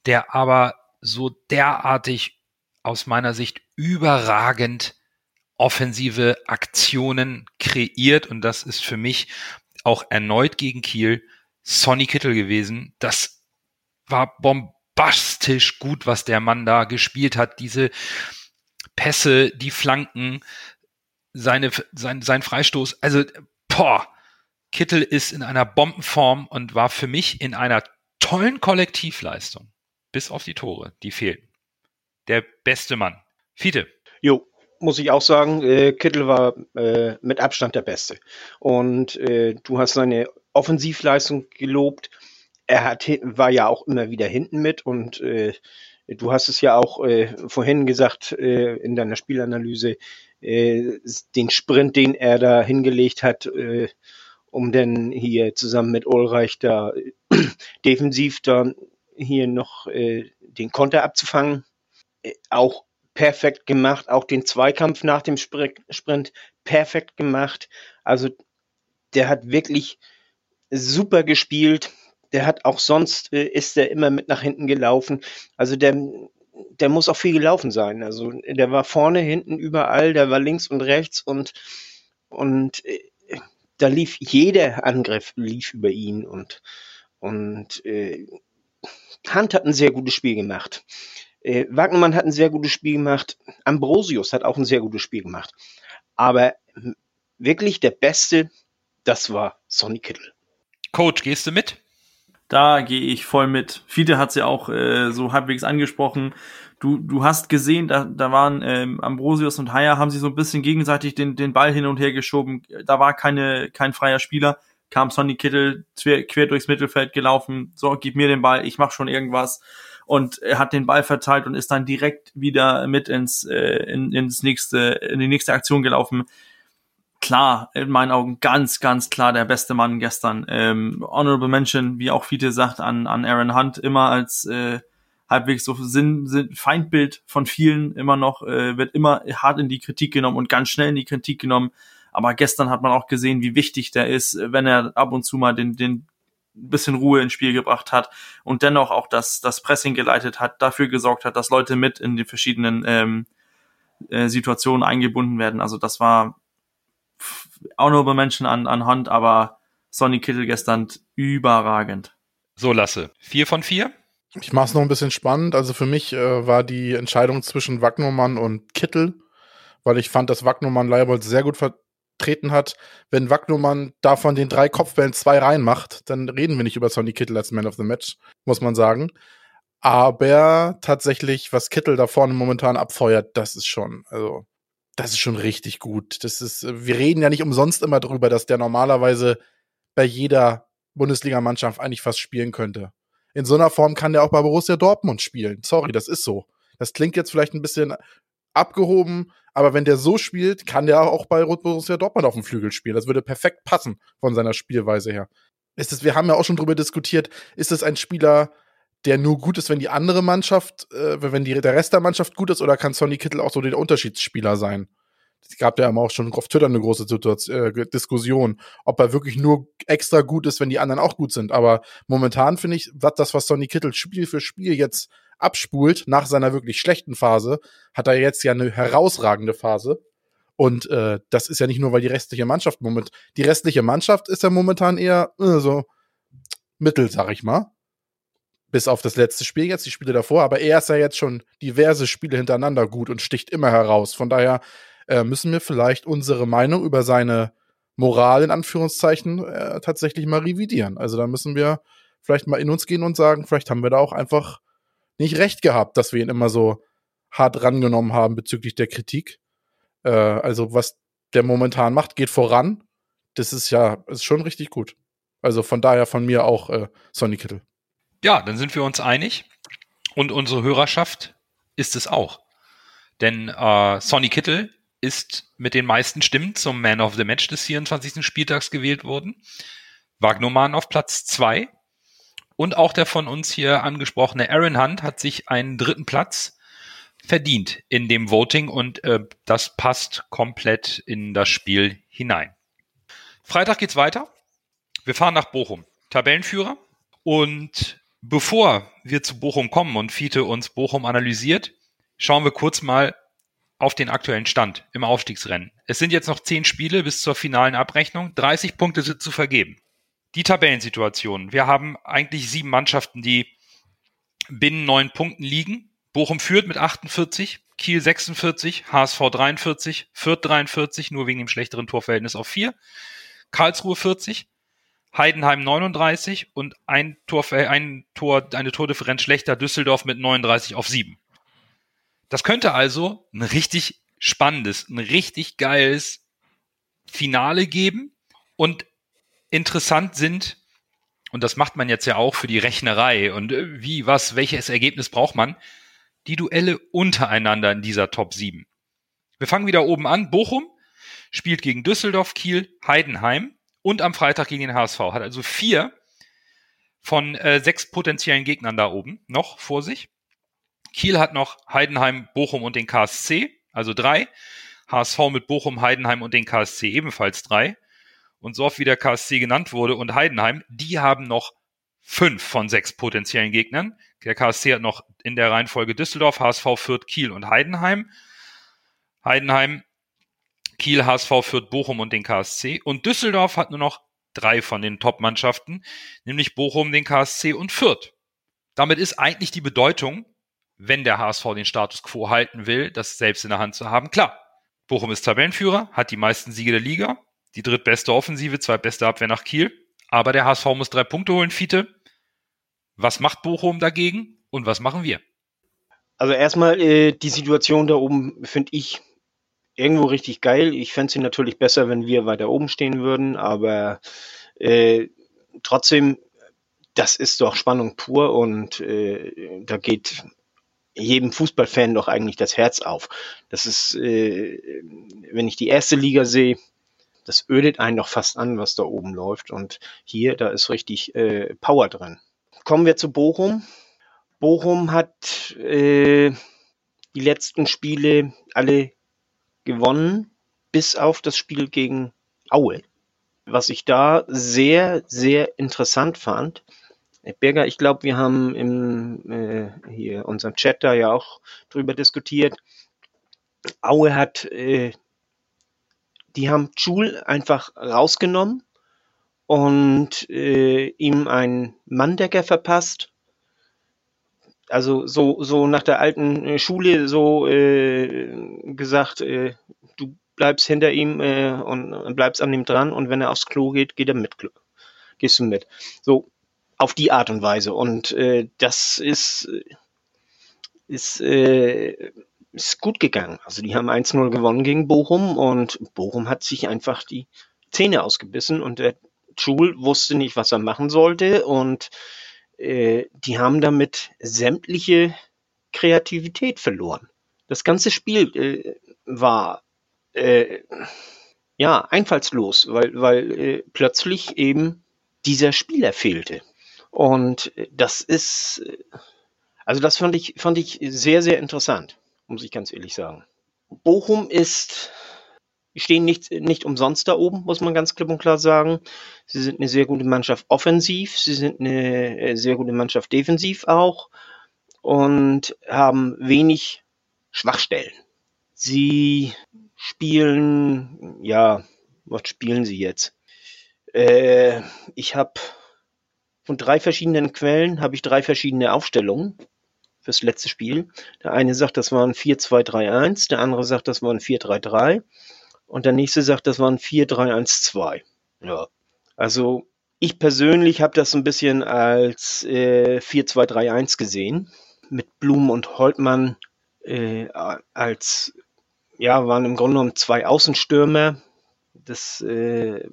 der aber so derartig aus meiner Sicht überragend offensive Aktionen kreiert und das ist für mich auch erneut gegen Kiel Sonny Kittel gewesen. Das war bombastisch gut, was der Mann da gespielt hat. Diese Pässe, die Flanken, seine, sein, sein Freistoß. Also, boah, Kittel ist in einer Bombenform und war für mich in einer tollen Kollektivleistung. Bis auf die Tore, die fehlten. Der beste Mann. Fiete. Jo, muss ich auch sagen, äh, Kittel war äh, mit Abstand der Beste. Und äh, du hast seine Offensivleistung gelobt. Er hat, war ja auch immer wieder hinten mit und äh, du hast es ja auch äh, vorhin gesagt äh, in deiner Spielanalyse, äh, den Sprint, den er da hingelegt hat, äh, um dann hier zusammen mit Ulreich da äh, <clears throat> defensiv dann hier noch äh, den Konter abzufangen. Äh, auch perfekt gemacht, auch den Zweikampf nach dem Sprint perfekt gemacht. Also der hat wirklich super gespielt. Der hat auch sonst äh, ist er immer mit nach hinten gelaufen. Also der der muss auch viel gelaufen sein. Also der war vorne, hinten, überall, der war links und rechts und und äh, da lief jeder Angriff lief über ihn und und äh, Hunt hat ein sehr gutes Spiel gemacht. Äh, Wagnermann hat ein sehr gutes Spiel gemacht. Ambrosius hat auch ein sehr gutes Spiel gemacht. Aber wirklich der Beste, das war Sonny Kittel. Coach, gehst du mit? Da gehe ich voll mit. Fiete hat sie ja auch äh, so halbwegs angesprochen. Du, du hast gesehen, da, da waren ähm, Ambrosius und Haya haben sich so ein bisschen gegenseitig den, den Ball hin und her geschoben. Da war keine, kein freier Spieler. Kam Sonny Kittel quer, quer durchs Mittelfeld gelaufen. So, gib mir den Ball, ich mach schon irgendwas und hat den Ball verteilt und ist dann direkt wieder mit ins, äh, in, ins nächste, in die nächste Aktion gelaufen. Klar, in meinen Augen ganz, ganz klar der beste Mann gestern. Ähm, Honorable Mention, wie auch Fiete sagt, an, an Aaron Hunt immer als äh, halbwegs so Sinn, Sinn, Feindbild von vielen immer noch, äh, wird immer hart in die Kritik genommen und ganz schnell in die Kritik genommen. Aber gestern hat man auch gesehen, wie wichtig der ist, wenn er ab und zu mal den, den bisschen Ruhe ins Spiel gebracht hat und dennoch auch das, das Pressing geleitet hat, dafür gesorgt hat, dass Leute mit in die verschiedenen ähm, äh, Situationen eingebunden werden. Also das war honorable Menschen an, an Hand, aber Sonny Kittel gestern überragend. So, Lasse. Vier von vier? Ich mache es noch ein bisschen spannend. Also für mich äh, war die Entscheidung zwischen Wagnermann und Kittel, weil ich fand, dass Wagnermann Leibold sehr gut ver aufgetreten hat. Wenn Wagnumann davon den drei Kopfbällen zwei reinmacht, dann reden wir nicht über Sonny Kittel als Man of the Match, muss man sagen. Aber tatsächlich, was Kittel da vorne momentan abfeuert, das ist schon, also, das ist schon richtig gut. Das ist, wir reden ja nicht umsonst immer drüber, dass der normalerweise bei jeder Bundesligamannschaft eigentlich fast spielen könnte. In so einer Form kann der auch bei Borussia Dortmund spielen. Sorry, das ist so. Das klingt jetzt vielleicht ein bisschen abgehoben, aber wenn der so spielt, kann der auch bei Borussia Dortmund auf dem Flügel spielen. Das würde perfekt passen von seiner Spielweise her. Ist es, wir haben ja auch schon drüber diskutiert, ist es ein Spieler, der nur gut ist, wenn die andere Mannschaft, äh, wenn die, der Rest der Mannschaft gut ist, oder kann Sonny Kittel auch so der Unterschiedsspieler sein? Es gab ja auch schon auf Twitter eine große äh, Diskussion, ob er wirklich nur extra gut ist, wenn die anderen auch gut sind. Aber momentan finde ich, das, was Sonny Kittel Spiel für Spiel jetzt abspult, nach seiner wirklich schlechten Phase, hat er jetzt ja eine herausragende Phase. Und äh, das ist ja nicht nur, weil die restliche Mannschaft moment, die restliche Mannschaft ist ja momentan eher äh, so mittel, sag ich mal. Bis auf das letzte Spiel jetzt, die Spiele davor, aber er ist ja jetzt schon diverse Spiele hintereinander gut und sticht immer heraus. Von daher äh, müssen wir vielleicht unsere Meinung über seine Moral in Anführungszeichen äh, tatsächlich mal revidieren. Also da müssen wir vielleicht mal in uns gehen und sagen, vielleicht haben wir da auch einfach nicht recht gehabt, dass wir ihn immer so hart rangenommen haben bezüglich der Kritik. Äh, also was der momentan macht, geht voran. Das ist ja ist schon richtig gut. Also von daher von mir auch äh, Sonny Kittel. Ja, dann sind wir uns einig. Und unsere Hörerschaft ist es auch. Denn äh, Sonny Kittel ist mit den meisten Stimmen zum Man of the Match des 24. Spieltags gewählt worden. Wagnoman auf Platz zwei Und auch der von uns hier angesprochene Aaron Hunt hat sich einen dritten Platz verdient in dem Voting und äh, das passt komplett in das Spiel hinein. Freitag geht's weiter. Wir fahren nach Bochum, Tabellenführer. Und bevor wir zu Bochum kommen und Fiete uns Bochum analysiert, schauen wir kurz mal auf den aktuellen Stand im Aufstiegsrennen. Es sind jetzt noch zehn Spiele bis zur finalen Abrechnung. 30 Punkte sind zu vergeben. Die Tabellensituation. Wir haben eigentlich sieben Mannschaften, die binnen neun Punkten liegen. Bochum führt mit 48, Kiel 46, HSV 43, Fürth 43, nur wegen dem schlechteren Torverhältnis auf vier, Karlsruhe 40, Heidenheim 39 und ein Tor, ein Tor, eine Tordifferenz schlechter Düsseldorf mit 39 auf sieben. Das könnte also ein richtig spannendes, ein richtig geiles Finale geben. Und interessant sind, und das macht man jetzt ja auch für die Rechnerei und äh, wie, was, welches Ergebnis braucht man, die Duelle untereinander in dieser Top 7. Wir fangen wieder oben an. Bochum spielt gegen Düsseldorf, Kiel, Heidenheim und am Freitag gegen den HSV. Hat also vier von äh, sechs potenziellen Gegnern da oben noch vor sich. Kiel hat noch Heidenheim, Bochum und den KSC, also drei. HSV mit Bochum, Heidenheim und den KSC ebenfalls drei. Und so oft wie der KSC genannt wurde und Heidenheim, die haben noch fünf von sechs potenziellen Gegnern. Der KSC hat noch in der Reihenfolge Düsseldorf, HSV, Fürth, Kiel und Heidenheim. Heidenheim, Kiel, HSV, Fürth, Bochum und den KSC. Und Düsseldorf hat nur noch drei von den Top-Mannschaften, nämlich Bochum, den KSC und Fürth. Damit ist eigentlich die Bedeutung wenn der HSV den Status quo halten will, das selbst in der Hand zu haben. Klar, Bochum ist Tabellenführer, hat die meisten Siege der Liga, die drittbeste Offensive, zweitbeste Abwehr nach Kiel. Aber der HSV muss drei Punkte holen, Fiete. Was macht Bochum dagegen und was machen wir? Also erstmal äh, die Situation da oben finde ich irgendwo richtig geil. Ich fände sie natürlich besser, wenn wir weiter oben stehen würden, aber äh, trotzdem, das ist doch Spannung pur und äh, da geht jedem Fußballfan doch eigentlich das Herz auf. Das ist, äh, wenn ich die erste Liga sehe, das ödet einen doch fast an, was da oben läuft. Und hier, da ist richtig äh, Power drin. Kommen wir zu Bochum. Bochum hat äh, die letzten Spiele alle gewonnen, bis auf das Spiel gegen Aue. Was ich da sehr, sehr interessant fand, Berger, ich glaube, wir haben im äh, hier unserem Chat da ja auch drüber diskutiert. Aue hat, äh, die haben Schul einfach rausgenommen und äh, ihm einen Manndecker verpasst. Also so, so nach der alten äh, Schule so äh, gesagt, äh, du bleibst hinter ihm äh, und, bleibst an ihm dran und wenn er aufs Klo geht, geht er mit. Gehst du mit. So, auf die Art und Weise. Und äh, das ist, ist, ist gut gegangen. Also die haben 1-0 gewonnen gegen Bochum und Bochum hat sich einfach die Zähne ausgebissen und der Schul wusste nicht, was er machen sollte und äh, die haben damit sämtliche Kreativität verloren. Das ganze Spiel äh, war äh, ja einfallslos, weil, weil äh, plötzlich eben dieser Spieler fehlte. Und das ist, also das fand ich, fand ich sehr, sehr interessant, muss ich ganz ehrlich sagen. Bochum ist, stehen nicht, nicht umsonst da oben, muss man ganz klipp und klar sagen. Sie sind eine sehr gute Mannschaft offensiv, sie sind eine sehr gute Mannschaft defensiv auch und haben wenig Schwachstellen. Sie spielen, ja, was spielen sie jetzt? Äh, ich habe von drei verschiedenen Quellen habe ich drei verschiedene Aufstellungen fürs letzte Spiel. Der eine sagt, das war ein 4-2-3-1, der andere sagt, das war ein 4-3-3 und der nächste sagt, das war ein 4-3-1-2. Ja, also ich persönlich habe das ein bisschen als äh, 4-2-3-1 gesehen mit Blum und Holtmann äh, als, ja, waren im Grunde genommen zwei Außenstürmer. Das äh,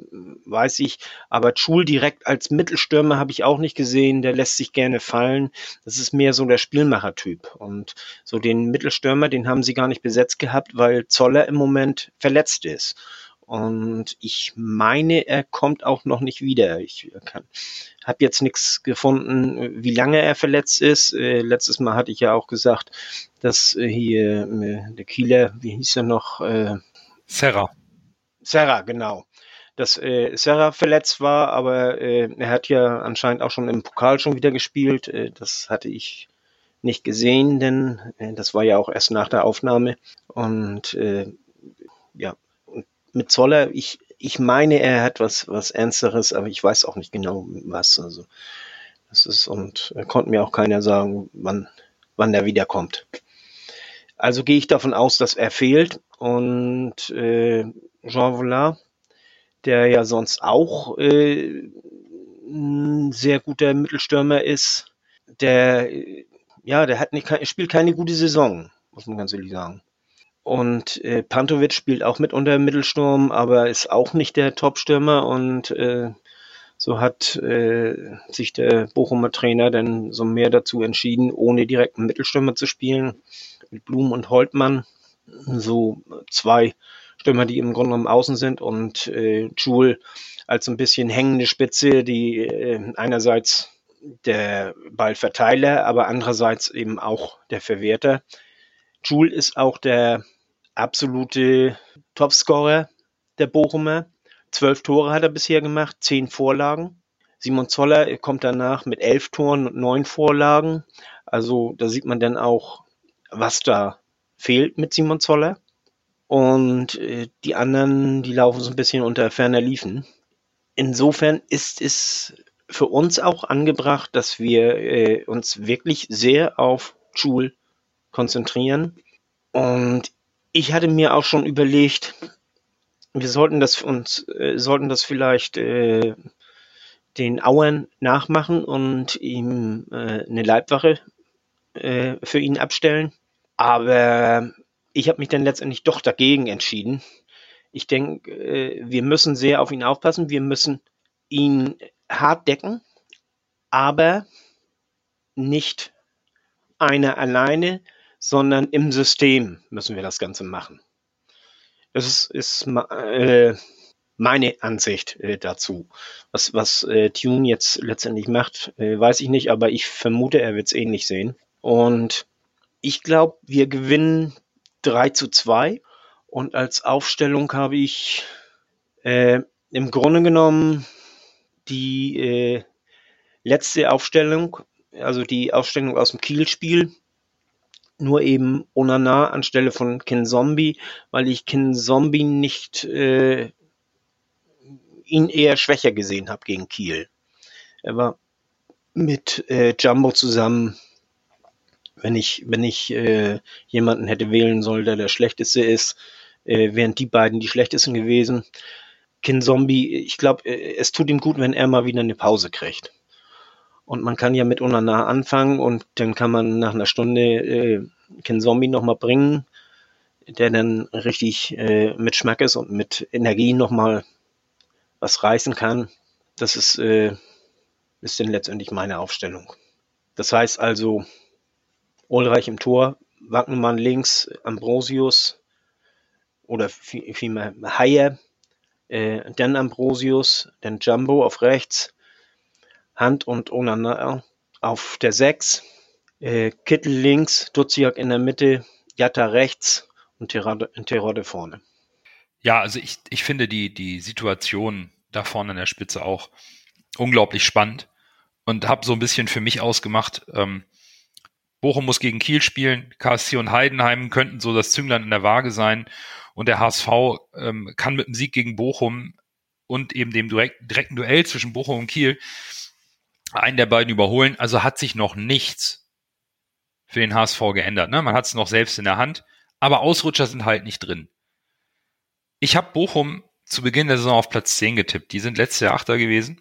weiß ich. Aber Schul direkt als Mittelstürmer habe ich auch nicht gesehen. Der lässt sich gerne fallen. Das ist mehr so der Spielmachertyp. Und so den Mittelstürmer, den haben sie gar nicht besetzt gehabt, weil Zoller im Moment verletzt ist. Und ich meine, er kommt auch noch nicht wieder. Ich habe jetzt nichts gefunden, wie lange er verletzt ist. Äh, letztes Mal hatte ich ja auch gesagt, dass äh, hier äh, der Kieler, wie hieß er noch? Äh, Serra. Serra, genau. Dass äh, Serra verletzt war, aber äh, er hat ja anscheinend auch schon im Pokal schon wieder gespielt. Äh, das hatte ich nicht gesehen, denn äh, das war ja auch erst nach der Aufnahme. Und äh, ja, mit Zoller, ich, ich meine, er hat was, was Ernsteres, aber ich weiß auch nicht genau was. Also, das ist, und er konnte mir auch keiner sagen, wann, wann er wiederkommt. Also gehe ich davon aus, dass er fehlt und äh, Jean Vollard, der ja sonst auch äh, ein sehr guter Mittelstürmer ist, der ja, der hat nicht, spielt keine gute Saison, muss man ganz ehrlich sagen. Und äh, Pantovic spielt auch mit unter Mittelsturm, aber ist auch nicht der Topstürmer und äh, so hat äh, sich der Bochumer Trainer dann so mehr dazu entschieden, ohne direkten Mittelstürmer zu spielen, mit Blum und Holtmann, so zwei Stürmer, die im Grunde genommen außen sind und äh, Jule als ein bisschen hängende Spitze, die äh, einerseits der Ballverteiler, aber andererseits eben auch der Verwerter. Jule ist auch der absolute Topscorer der Bochumer. Zwölf Tore hat er bisher gemacht, zehn Vorlagen. Simon Zoller kommt danach mit elf Toren und neun Vorlagen. Also da sieht man dann auch, was da fehlt mit Simon Zoller. Und äh, die anderen, die laufen so ein bisschen unter ferner Liefen. Insofern ist es für uns auch angebracht, dass wir äh, uns wirklich sehr auf Schul konzentrieren. Und ich hatte mir auch schon überlegt, wir sollten das uns, äh, sollten das vielleicht äh, den Auern nachmachen und ihm äh, eine Leibwache äh, für ihn abstellen. Aber ich habe mich dann letztendlich doch dagegen entschieden. Ich denke, äh, wir müssen sehr auf ihn aufpassen. Wir müssen ihn hart decken, aber nicht einer alleine, sondern im System müssen wir das Ganze machen. Das ist, ist äh, meine Ansicht äh, dazu. Was, was äh, Tune jetzt letztendlich macht, äh, weiß ich nicht, aber ich vermute, er wird es ähnlich sehen. Und ich glaube, wir gewinnen 3 zu 2. Und als Aufstellung habe ich äh, im Grunde genommen die äh, letzte Aufstellung, also die Aufstellung aus dem Kiel-Spiel, nur eben Onana anstelle von Kin Zombie, weil ich Kin Zombie nicht äh, ihn eher schwächer gesehen habe gegen Kiel. Er war mit äh, Jumbo zusammen, wenn ich, wenn ich äh, jemanden hätte wählen sollen, der der schlechteste ist, äh, wären die beiden die schlechtesten gewesen. Kin Zombie, ich glaube, äh, es tut ihm gut, wenn er mal wieder eine Pause kriegt. Und man kann ja mit Unana anfangen und dann kann man nach einer Stunde äh, Kin Zombie nochmal bringen, der dann richtig äh, mit Schmack ist und mit Energie nochmal was reißen kann. Das ist, äh, ist dann letztendlich meine Aufstellung. Das heißt also, Ulreich im Tor, Wagnermann links, Ambrosius oder vielmehr Haie, äh, dann Ambrosius, dann Jumbo auf rechts, Hand und Onana auf der 6, äh, Kittel links, Duziak in der Mitte, Jatta rechts und Terodde vorne. Ja, also ich, ich finde die, die Situation da vorne an der Spitze auch unglaublich spannend und habe so ein bisschen für mich ausgemacht, ähm, Bochum muss gegen Kiel spielen, KSC und Heidenheim könnten so das Zünglein in der Waage sein und der HSV ähm, kann mit dem Sieg gegen Bochum und eben dem direkt, direkten Duell zwischen Bochum und Kiel einen der beiden überholen. Also hat sich noch nichts für den HSV geändert. Ne? Man hat es noch selbst in der Hand, aber Ausrutscher sind halt nicht drin. Ich habe Bochum zu Beginn der Saison auf Platz 10 getippt. Die sind letztes Jahr Achter gewesen.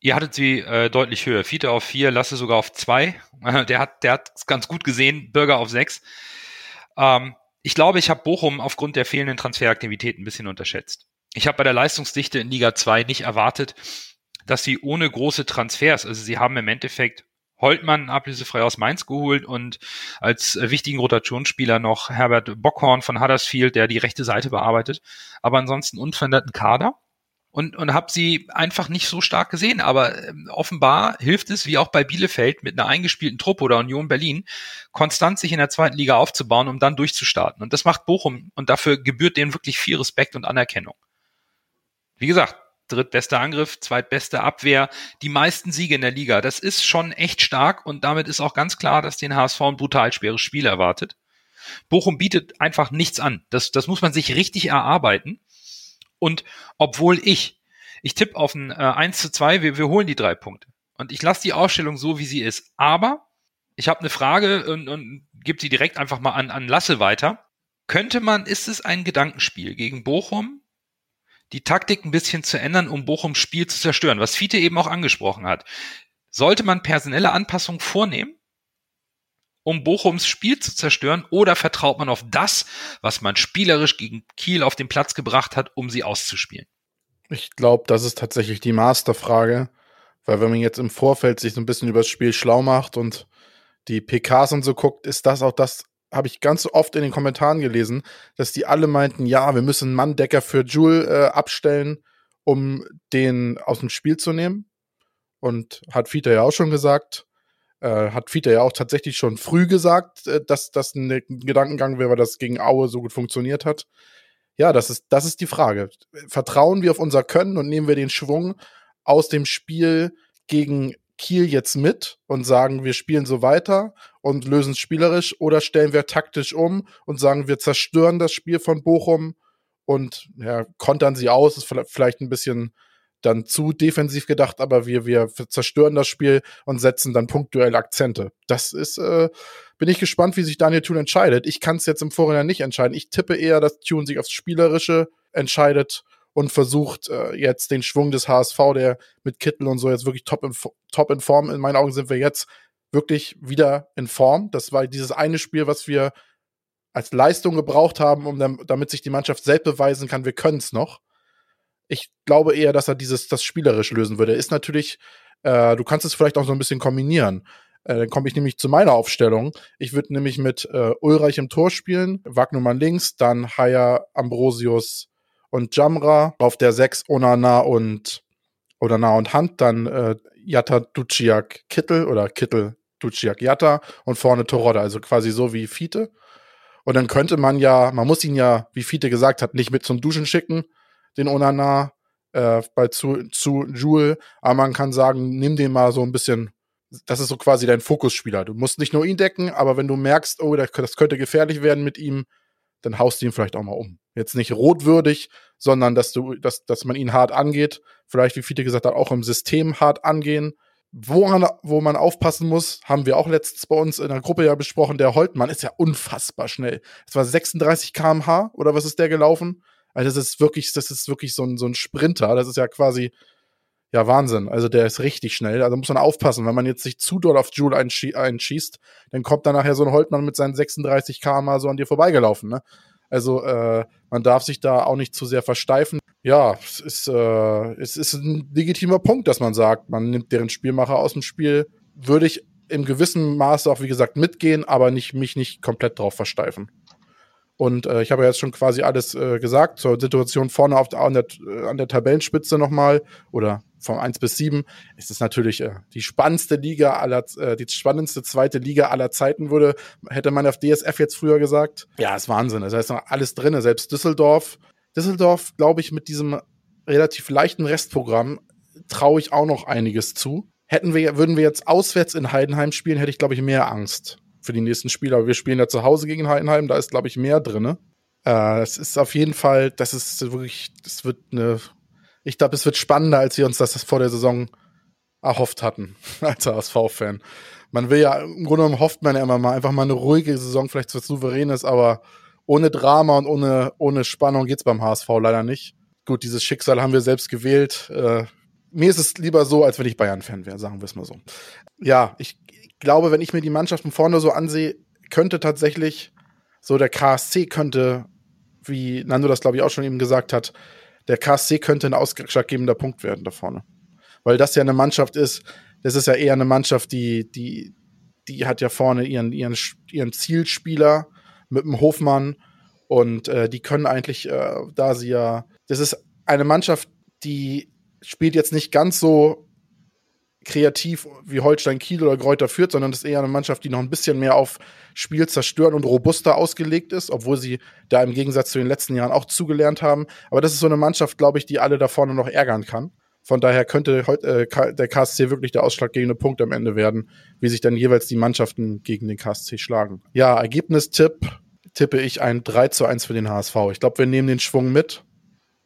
Ihr hattet sie äh, deutlich höher. Fiete auf vier, Lasse sogar auf zwei. <laughs> Der hat, der hat ganz gut gesehen. Bürger auf sechs. Ähm, ich glaube, ich habe Bochum aufgrund der fehlenden Transferaktivität ein bisschen unterschätzt. Ich habe bei der Leistungsdichte in Liga 2 nicht erwartet, dass sie ohne große Transfers, also sie haben im Endeffekt Holtmann ablösefrei aus Mainz geholt und als äh, wichtigen Rotationsspieler noch Herbert Bockhorn von Huddersfield, der die rechte Seite bearbeitet, aber ansonsten unveränderten Kader und, und habe sie einfach nicht so stark gesehen. Aber ähm, offenbar hilft es, wie auch bei Bielefeld, mit einer eingespielten Truppe oder Union Berlin, konstant sich in der zweiten Liga aufzubauen, um dann durchzustarten. Und das macht Bochum und dafür gebührt denen wirklich viel Respekt und Anerkennung. Wie gesagt, drittbester Angriff, zweitbeste Abwehr, die meisten Siege in der Liga. Das ist schon echt stark und damit ist auch ganz klar, dass den HSV ein brutal schweres Spiel erwartet. Bochum bietet einfach nichts an. Das, das muss man sich richtig erarbeiten. Und obwohl ich, ich tippe auf ein äh, 1 zu 2, wir, wir holen die drei Punkte. Und ich lasse die Ausstellung so, wie sie ist. Aber ich habe eine Frage und, und gebe die direkt einfach mal an, an Lasse weiter. Könnte man, ist es ein Gedankenspiel gegen Bochum, die Taktik ein bisschen zu ändern, um Bochums Spiel zu zerstören, was Fiete eben auch angesprochen hat? Sollte man personelle Anpassungen vornehmen? Um Bochums Spiel zu zerstören, oder vertraut man auf das, was man spielerisch gegen Kiel auf den Platz gebracht hat, um sie auszuspielen? Ich glaube, das ist tatsächlich die Masterfrage, weil wenn man jetzt im Vorfeld sich so ein bisschen über das Spiel schlau macht und die PKs und so guckt, ist das auch das, habe ich ganz oft in den Kommentaren gelesen, dass die alle meinten, ja, wir müssen Manndecker für Jule äh, abstellen, um den aus dem Spiel zu nehmen. Und hat Fiete ja auch schon gesagt, äh, hat Fiete ja auch tatsächlich schon früh gesagt, äh, dass das ein Gedankengang wäre, weil das gegen Aue so gut funktioniert hat. Ja, das ist, das ist die Frage. Vertrauen wir auf unser Können und nehmen wir den Schwung aus dem Spiel gegen Kiel jetzt mit und sagen, wir spielen so weiter und lösen es spielerisch oder stellen wir taktisch um und sagen, wir zerstören das Spiel von Bochum und ja, kontern sie aus, ist vielleicht ein bisschen dann zu defensiv gedacht, aber wir, wir zerstören das Spiel und setzen dann punktuell Akzente. Das ist, äh, bin ich gespannt, wie sich Daniel Thun entscheidet. Ich kann es jetzt im Vorhinein nicht entscheiden. Ich tippe eher, dass Thun sich aufs Spielerische entscheidet und versucht äh, jetzt den Schwung des HSV, der mit Kittel und so jetzt wirklich top in, top in Form. In meinen Augen sind wir jetzt wirklich wieder in Form. Das war dieses eine Spiel, was wir als Leistung gebraucht haben, um damit sich die Mannschaft selbst beweisen kann, wir können es noch. Ich glaube eher, dass er dieses das spielerisch lösen würde. Ist natürlich, äh, du kannst es vielleicht auch so ein bisschen kombinieren. Äh, dann komme ich nämlich zu meiner Aufstellung. Ich würde nämlich mit äh, Ulreich im Tor spielen, Wagnumann links, dann Haya, Ambrosius und Jamra. Auf der 6 Onana und Onana und Hand, dann äh, Jatta Duciak Kittel oder Kittel Duciak Jatta und vorne Torodda, also quasi so wie Fiete. Und dann könnte man ja, man muss ihn ja, wie Fiete gesagt hat, nicht mit zum Duschen schicken, den Onana äh, bei zu, zu Jule, aber man kann sagen, nimm den mal so ein bisschen, das ist so quasi dein Fokusspieler. Du musst nicht nur ihn decken, aber wenn du merkst, oh, das könnte gefährlich werden mit ihm, dann haust du ihn vielleicht auch mal um. Jetzt nicht rotwürdig, sondern dass du, dass, dass man ihn hart angeht. Vielleicht, wie Fiete gesagt hat, auch im System hart angehen. Woran, wo man aufpassen muss, haben wir auch letztens bei uns in der Gruppe ja besprochen. Der Holtmann ist ja unfassbar schnell. Es war 36 km/h oder was ist der gelaufen? Also das ist wirklich, das ist wirklich so ein, so ein Sprinter. Das ist ja quasi, ja, Wahnsinn. Also der ist richtig schnell. Also muss man aufpassen. Wenn man jetzt sich zu doll auf einschie einschießt, dann kommt dann nachher so ein Holtmann mit seinen 36 km so an dir vorbeigelaufen, ne? Also äh, man darf sich da auch nicht zu sehr versteifen. Ja, es ist, äh, es ist ein legitimer Punkt, dass man sagt, man nimmt deren Spielmacher aus dem Spiel. Würde ich im gewissen Maße auch, wie gesagt, mitgehen, aber nicht, mich nicht komplett drauf versteifen. Und äh, ich habe ja jetzt schon quasi alles äh, gesagt zur Situation vorne auf der, an, der, an der Tabellenspitze nochmal oder von 1 bis 7 ist es natürlich äh, die spannendste Liga aller, äh, die spannendste zweite Liga aller Zeiten, würde, hätte man auf DSF jetzt früher gesagt. Ja, ist Wahnsinn. Das heißt noch alles drin. Selbst Düsseldorf, Düsseldorf, glaube ich, mit diesem relativ leichten Restprogramm traue ich auch noch einiges zu. Hätten wir, würden wir jetzt auswärts in Heidenheim spielen, hätte ich, glaube ich, mehr Angst für die nächsten Spiele. Aber wir spielen ja zu Hause gegen Heidenheim, da ist, glaube ich, mehr drin. Äh, es ist auf jeden Fall, das ist wirklich, das wird eine, ich glaube, es wird spannender, als wir uns das vor der Saison erhofft hatten, <laughs> als HSV-Fan. Man will ja, im Grunde genommen hofft man ja immer mal einfach mal eine ruhige Saison, vielleicht was Souveränes, aber ohne Drama und ohne, ohne Spannung geht's beim HSV leider nicht. Gut, dieses Schicksal haben wir selbst gewählt. Äh, mir ist es lieber so, als wenn ich Bayern-Fan wäre, sagen wir es mal so. Ja, ich glaube, wenn ich mir die Mannschaften vorne so ansehe, könnte tatsächlich so der KSC könnte, wie Nando das glaube ich auch schon eben gesagt hat, der KSC könnte ein ausschlaggebender Punkt werden da vorne. Weil das ja eine Mannschaft ist, das ist ja eher eine Mannschaft, die, die, die hat ja vorne ihren, ihren, ihren Zielspieler mit dem Hofmann und äh, die können eigentlich, äh, da sie ja, das ist eine Mannschaft, die spielt jetzt nicht ganz so kreativ wie Holstein Kiel oder Kräuter führt, sondern das ist eher eine Mannschaft, die noch ein bisschen mehr auf Spiel zerstören und robuster ausgelegt ist, obwohl sie da im Gegensatz zu den letzten Jahren auch zugelernt haben. Aber das ist so eine Mannschaft, glaube ich, die alle da vorne noch ärgern kann. Von daher könnte äh, der KSC wirklich der ausschlaggebende Punkt am Ende werden, wie sich dann jeweils die Mannschaften gegen den KSC schlagen. Ja, Ergebnistipp tippe ich ein 3 zu 1 für den HSV. Ich glaube, wir nehmen den Schwung mit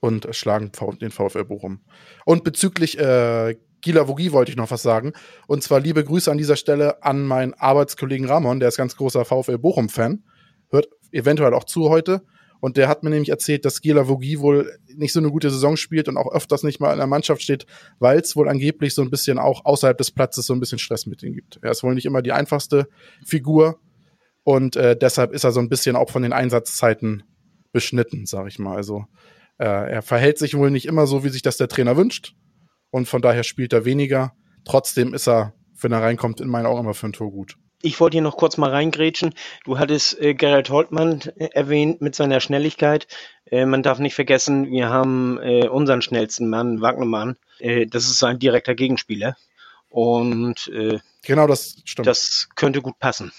und schlagen den VfL Bochum. Und bezüglich äh, Gila Vogie wollte ich noch was sagen. Und zwar liebe Grüße an dieser Stelle an meinen Arbeitskollegen Ramon, der ist ganz großer VfL Bochum-Fan. Hört eventuell auch zu heute. Und der hat mir nämlich erzählt, dass Gila Vogie wohl nicht so eine gute Saison spielt und auch öfters nicht mal in der Mannschaft steht, weil es wohl angeblich so ein bisschen auch außerhalb des Platzes so ein bisschen Stress mit ihm gibt. Er ist wohl nicht immer die einfachste Figur und äh, deshalb ist er so ein bisschen auch von den Einsatzzeiten beschnitten, sag ich mal. Also äh, er verhält sich wohl nicht immer so, wie sich das der Trainer wünscht und von daher spielt er weniger. Trotzdem ist er, wenn er reinkommt, in meinen Augen immer für ein Tor gut. Ich wollte hier noch kurz mal reingrätschen. Du hattest äh, Gerald Holtmann äh, erwähnt mit seiner Schnelligkeit. Äh, man darf nicht vergessen, wir haben äh, unseren schnellsten Mann, Wagnermann. Äh, das ist sein direkter Gegenspieler. Und äh, genau, das stimmt. Das könnte gut passen.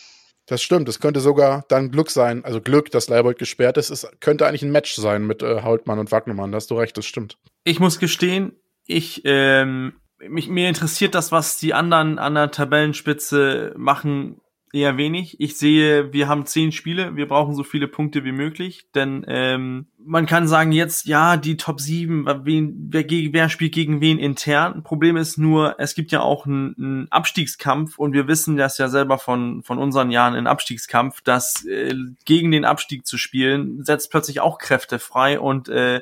Das stimmt. Es könnte sogar dann Glück sein, also Glück, dass Leibold gesperrt ist. Es könnte eigentlich ein Match sein mit äh, Holtmann und Wagnermann. Da hast du recht, das stimmt. Ich muss gestehen, ich, ähm, mich, mir interessiert das, was die anderen an der Tabellenspitze machen, eher wenig. Ich sehe, wir haben zehn Spiele, wir brauchen so viele Punkte wie möglich, denn ähm, man kann sagen jetzt, ja, die Top 7, wen, wer, wer spielt gegen wen intern. Problem ist nur, es gibt ja auch einen, einen Abstiegskampf und wir wissen das ja selber von, von unseren Jahren in Abstiegskampf, dass äh, gegen den Abstieg zu spielen, setzt plötzlich auch Kräfte frei und äh,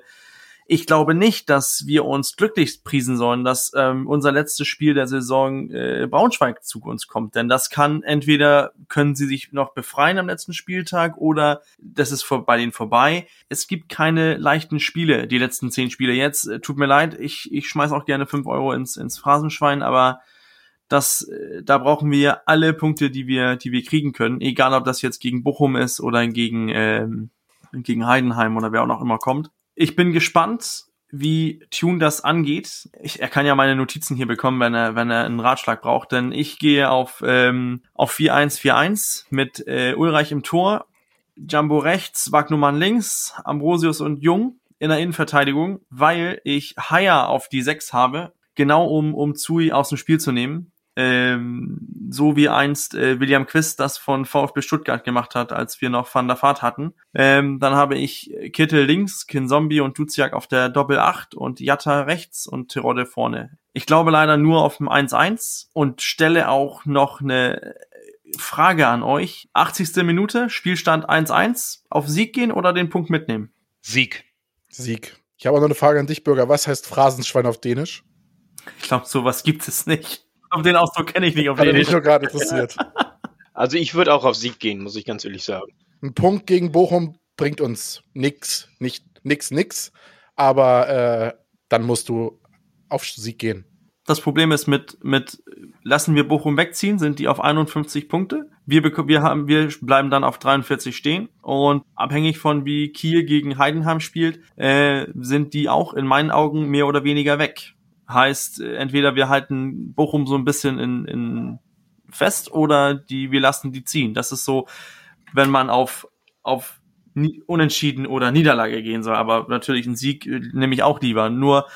ich glaube nicht, dass wir uns glücklich priesen sollen, dass ähm, unser letztes Spiel der Saison äh, Braunschweig zu uns kommt. Denn das kann entweder können sie sich noch befreien am letzten Spieltag oder das ist vor, bei denen vorbei. Es gibt keine leichten Spiele, die letzten zehn Spiele jetzt. Äh, tut mir leid, ich, ich schmeiß auch gerne fünf Euro ins, ins Phrasenschwein, aber das, äh, da brauchen wir alle Punkte, die wir, die wir kriegen können, egal ob das jetzt gegen Bochum ist oder gegen, ähm, gegen Heidenheim oder wer auch noch immer kommt ich bin gespannt, wie Tune das angeht. Ich, er kann ja meine Notizen hier bekommen, wenn er, wenn er einen Ratschlag braucht, denn ich gehe auf, ähm, auf 4-1-4-1 mit äh, Ulreich im Tor, Jumbo rechts, Wagnumann links, Ambrosius und Jung in der Innenverteidigung, weil ich Haier auf die 6 habe, genau um, um Zui aus dem Spiel zu nehmen ähm, so wie einst äh, William Quist das von VfB Stuttgart gemacht hat, als wir noch Van der Vaart hatten. Ähm, dann habe ich Kittel links, Kinzombie und Duziak auf der Doppel 8 und Jatta rechts und Tirode vorne. Ich glaube leider nur auf dem 1-1 und stelle auch noch eine Frage an euch. 80. Minute, Spielstand 1-1, auf Sieg gehen oder den Punkt mitnehmen? Sieg. Sieg. Ich habe auch noch eine Frage an dich, Bürger. Was heißt Phrasenschwein auf Dänisch? Ich glaube, sowas gibt es nicht. Auf den Ausdruck kenne ich nicht. Auf Hat mich nur gerade interessiert. <laughs> Also ich würde auch auf Sieg gehen, muss ich ganz ehrlich sagen. Ein Punkt gegen Bochum bringt uns nix, nicht nix, nix. Aber äh, dann musst du auf Sieg gehen. Das Problem ist mit, mit, lassen wir Bochum wegziehen, sind die auf 51 Punkte. Wir, wir haben, wir bleiben dann auf 43 stehen und abhängig von wie Kiel gegen Heidenheim spielt, äh, sind die auch in meinen Augen mehr oder weniger weg. Heißt, entweder wir halten Bochum so ein bisschen in, in fest oder die, wir lassen die ziehen. Das ist so, wenn man auf, auf Unentschieden oder Niederlage gehen soll. Aber natürlich ein Sieg äh, nehme ich auch lieber. Nur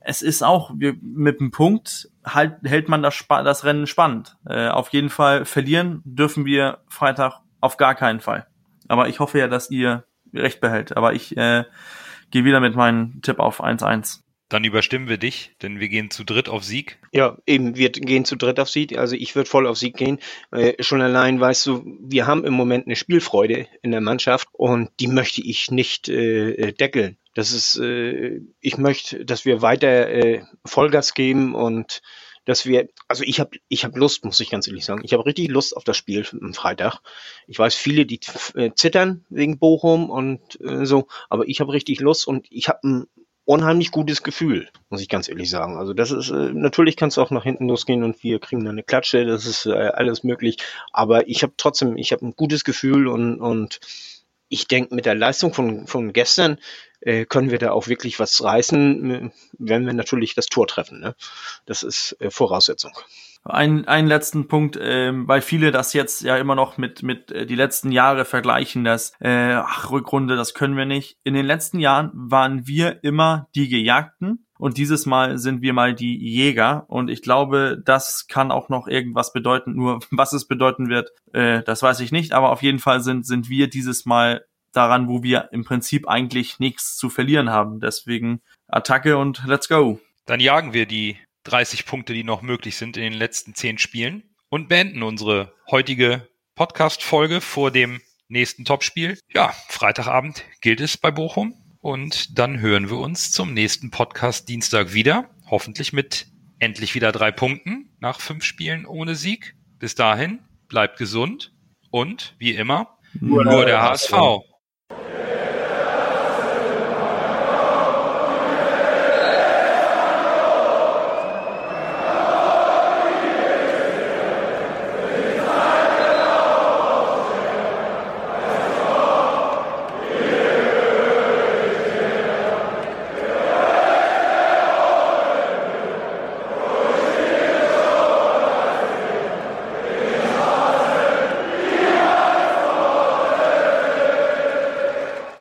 es ist auch, wir, mit einem Punkt halt, hält man das, das Rennen spannend. Äh, auf jeden Fall verlieren dürfen wir Freitag auf gar keinen Fall. Aber ich hoffe ja, dass ihr recht behält. Aber ich äh, gehe wieder mit meinem Tipp auf 1-1. Dann überstimmen wir dich, denn wir gehen zu dritt auf Sieg. Ja, eben, wir gehen zu dritt auf Sieg. Also ich würde voll auf Sieg gehen. Äh, schon allein, weißt du, wir haben im Moment eine Spielfreude in der Mannschaft und die möchte ich nicht äh, äh, deckeln. Das ist, äh, ich möchte, dass wir weiter äh, Vollgas geben und dass wir, also ich habe ich hab Lust, muss ich ganz ehrlich sagen. Ich habe richtig Lust auf das Spiel am Freitag. Ich weiß, viele, die äh, zittern wegen Bochum und äh, so, aber ich habe richtig Lust und ich habe ein unheimlich gutes Gefühl, muss ich ganz ehrlich sagen. Also das ist, äh, natürlich kann es auch nach hinten losgehen und wir kriegen dann eine Klatsche, das ist äh, alles möglich. Aber ich habe trotzdem, ich habe ein gutes Gefühl und, und ich denke, mit der Leistung von, von gestern äh, können wir da auch wirklich was reißen, äh, wenn wir natürlich das Tor treffen. Ne? Das ist äh, Voraussetzung. Ein, einen letzten Punkt, ähm, weil viele das jetzt ja immer noch mit, mit äh, die letzten Jahre vergleichen, dass äh, ach, Rückrunde, das können wir nicht. In den letzten Jahren waren wir immer die Gejagten und dieses Mal sind wir mal die Jäger und ich glaube, das kann auch noch irgendwas bedeuten. Nur <laughs> was es bedeuten wird, äh, das weiß ich nicht, aber auf jeden Fall sind, sind wir dieses Mal daran, wo wir im Prinzip eigentlich nichts zu verlieren haben. Deswegen Attacke und let's go. Dann jagen wir die 30 Punkte, die noch möglich sind in den letzten 10 Spielen und beenden unsere heutige Podcast-Folge vor dem nächsten Topspiel. Ja, Freitagabend gilt es bei Bochum und dann hören wir uns zum nächsten Podcast Dienstag wieder. Hoffentlich mit endlich wieder drei Punkten nach fünf Spielen ohne Sieg. Bis dahin, bleibt gesund und wie immer, nur der HSV.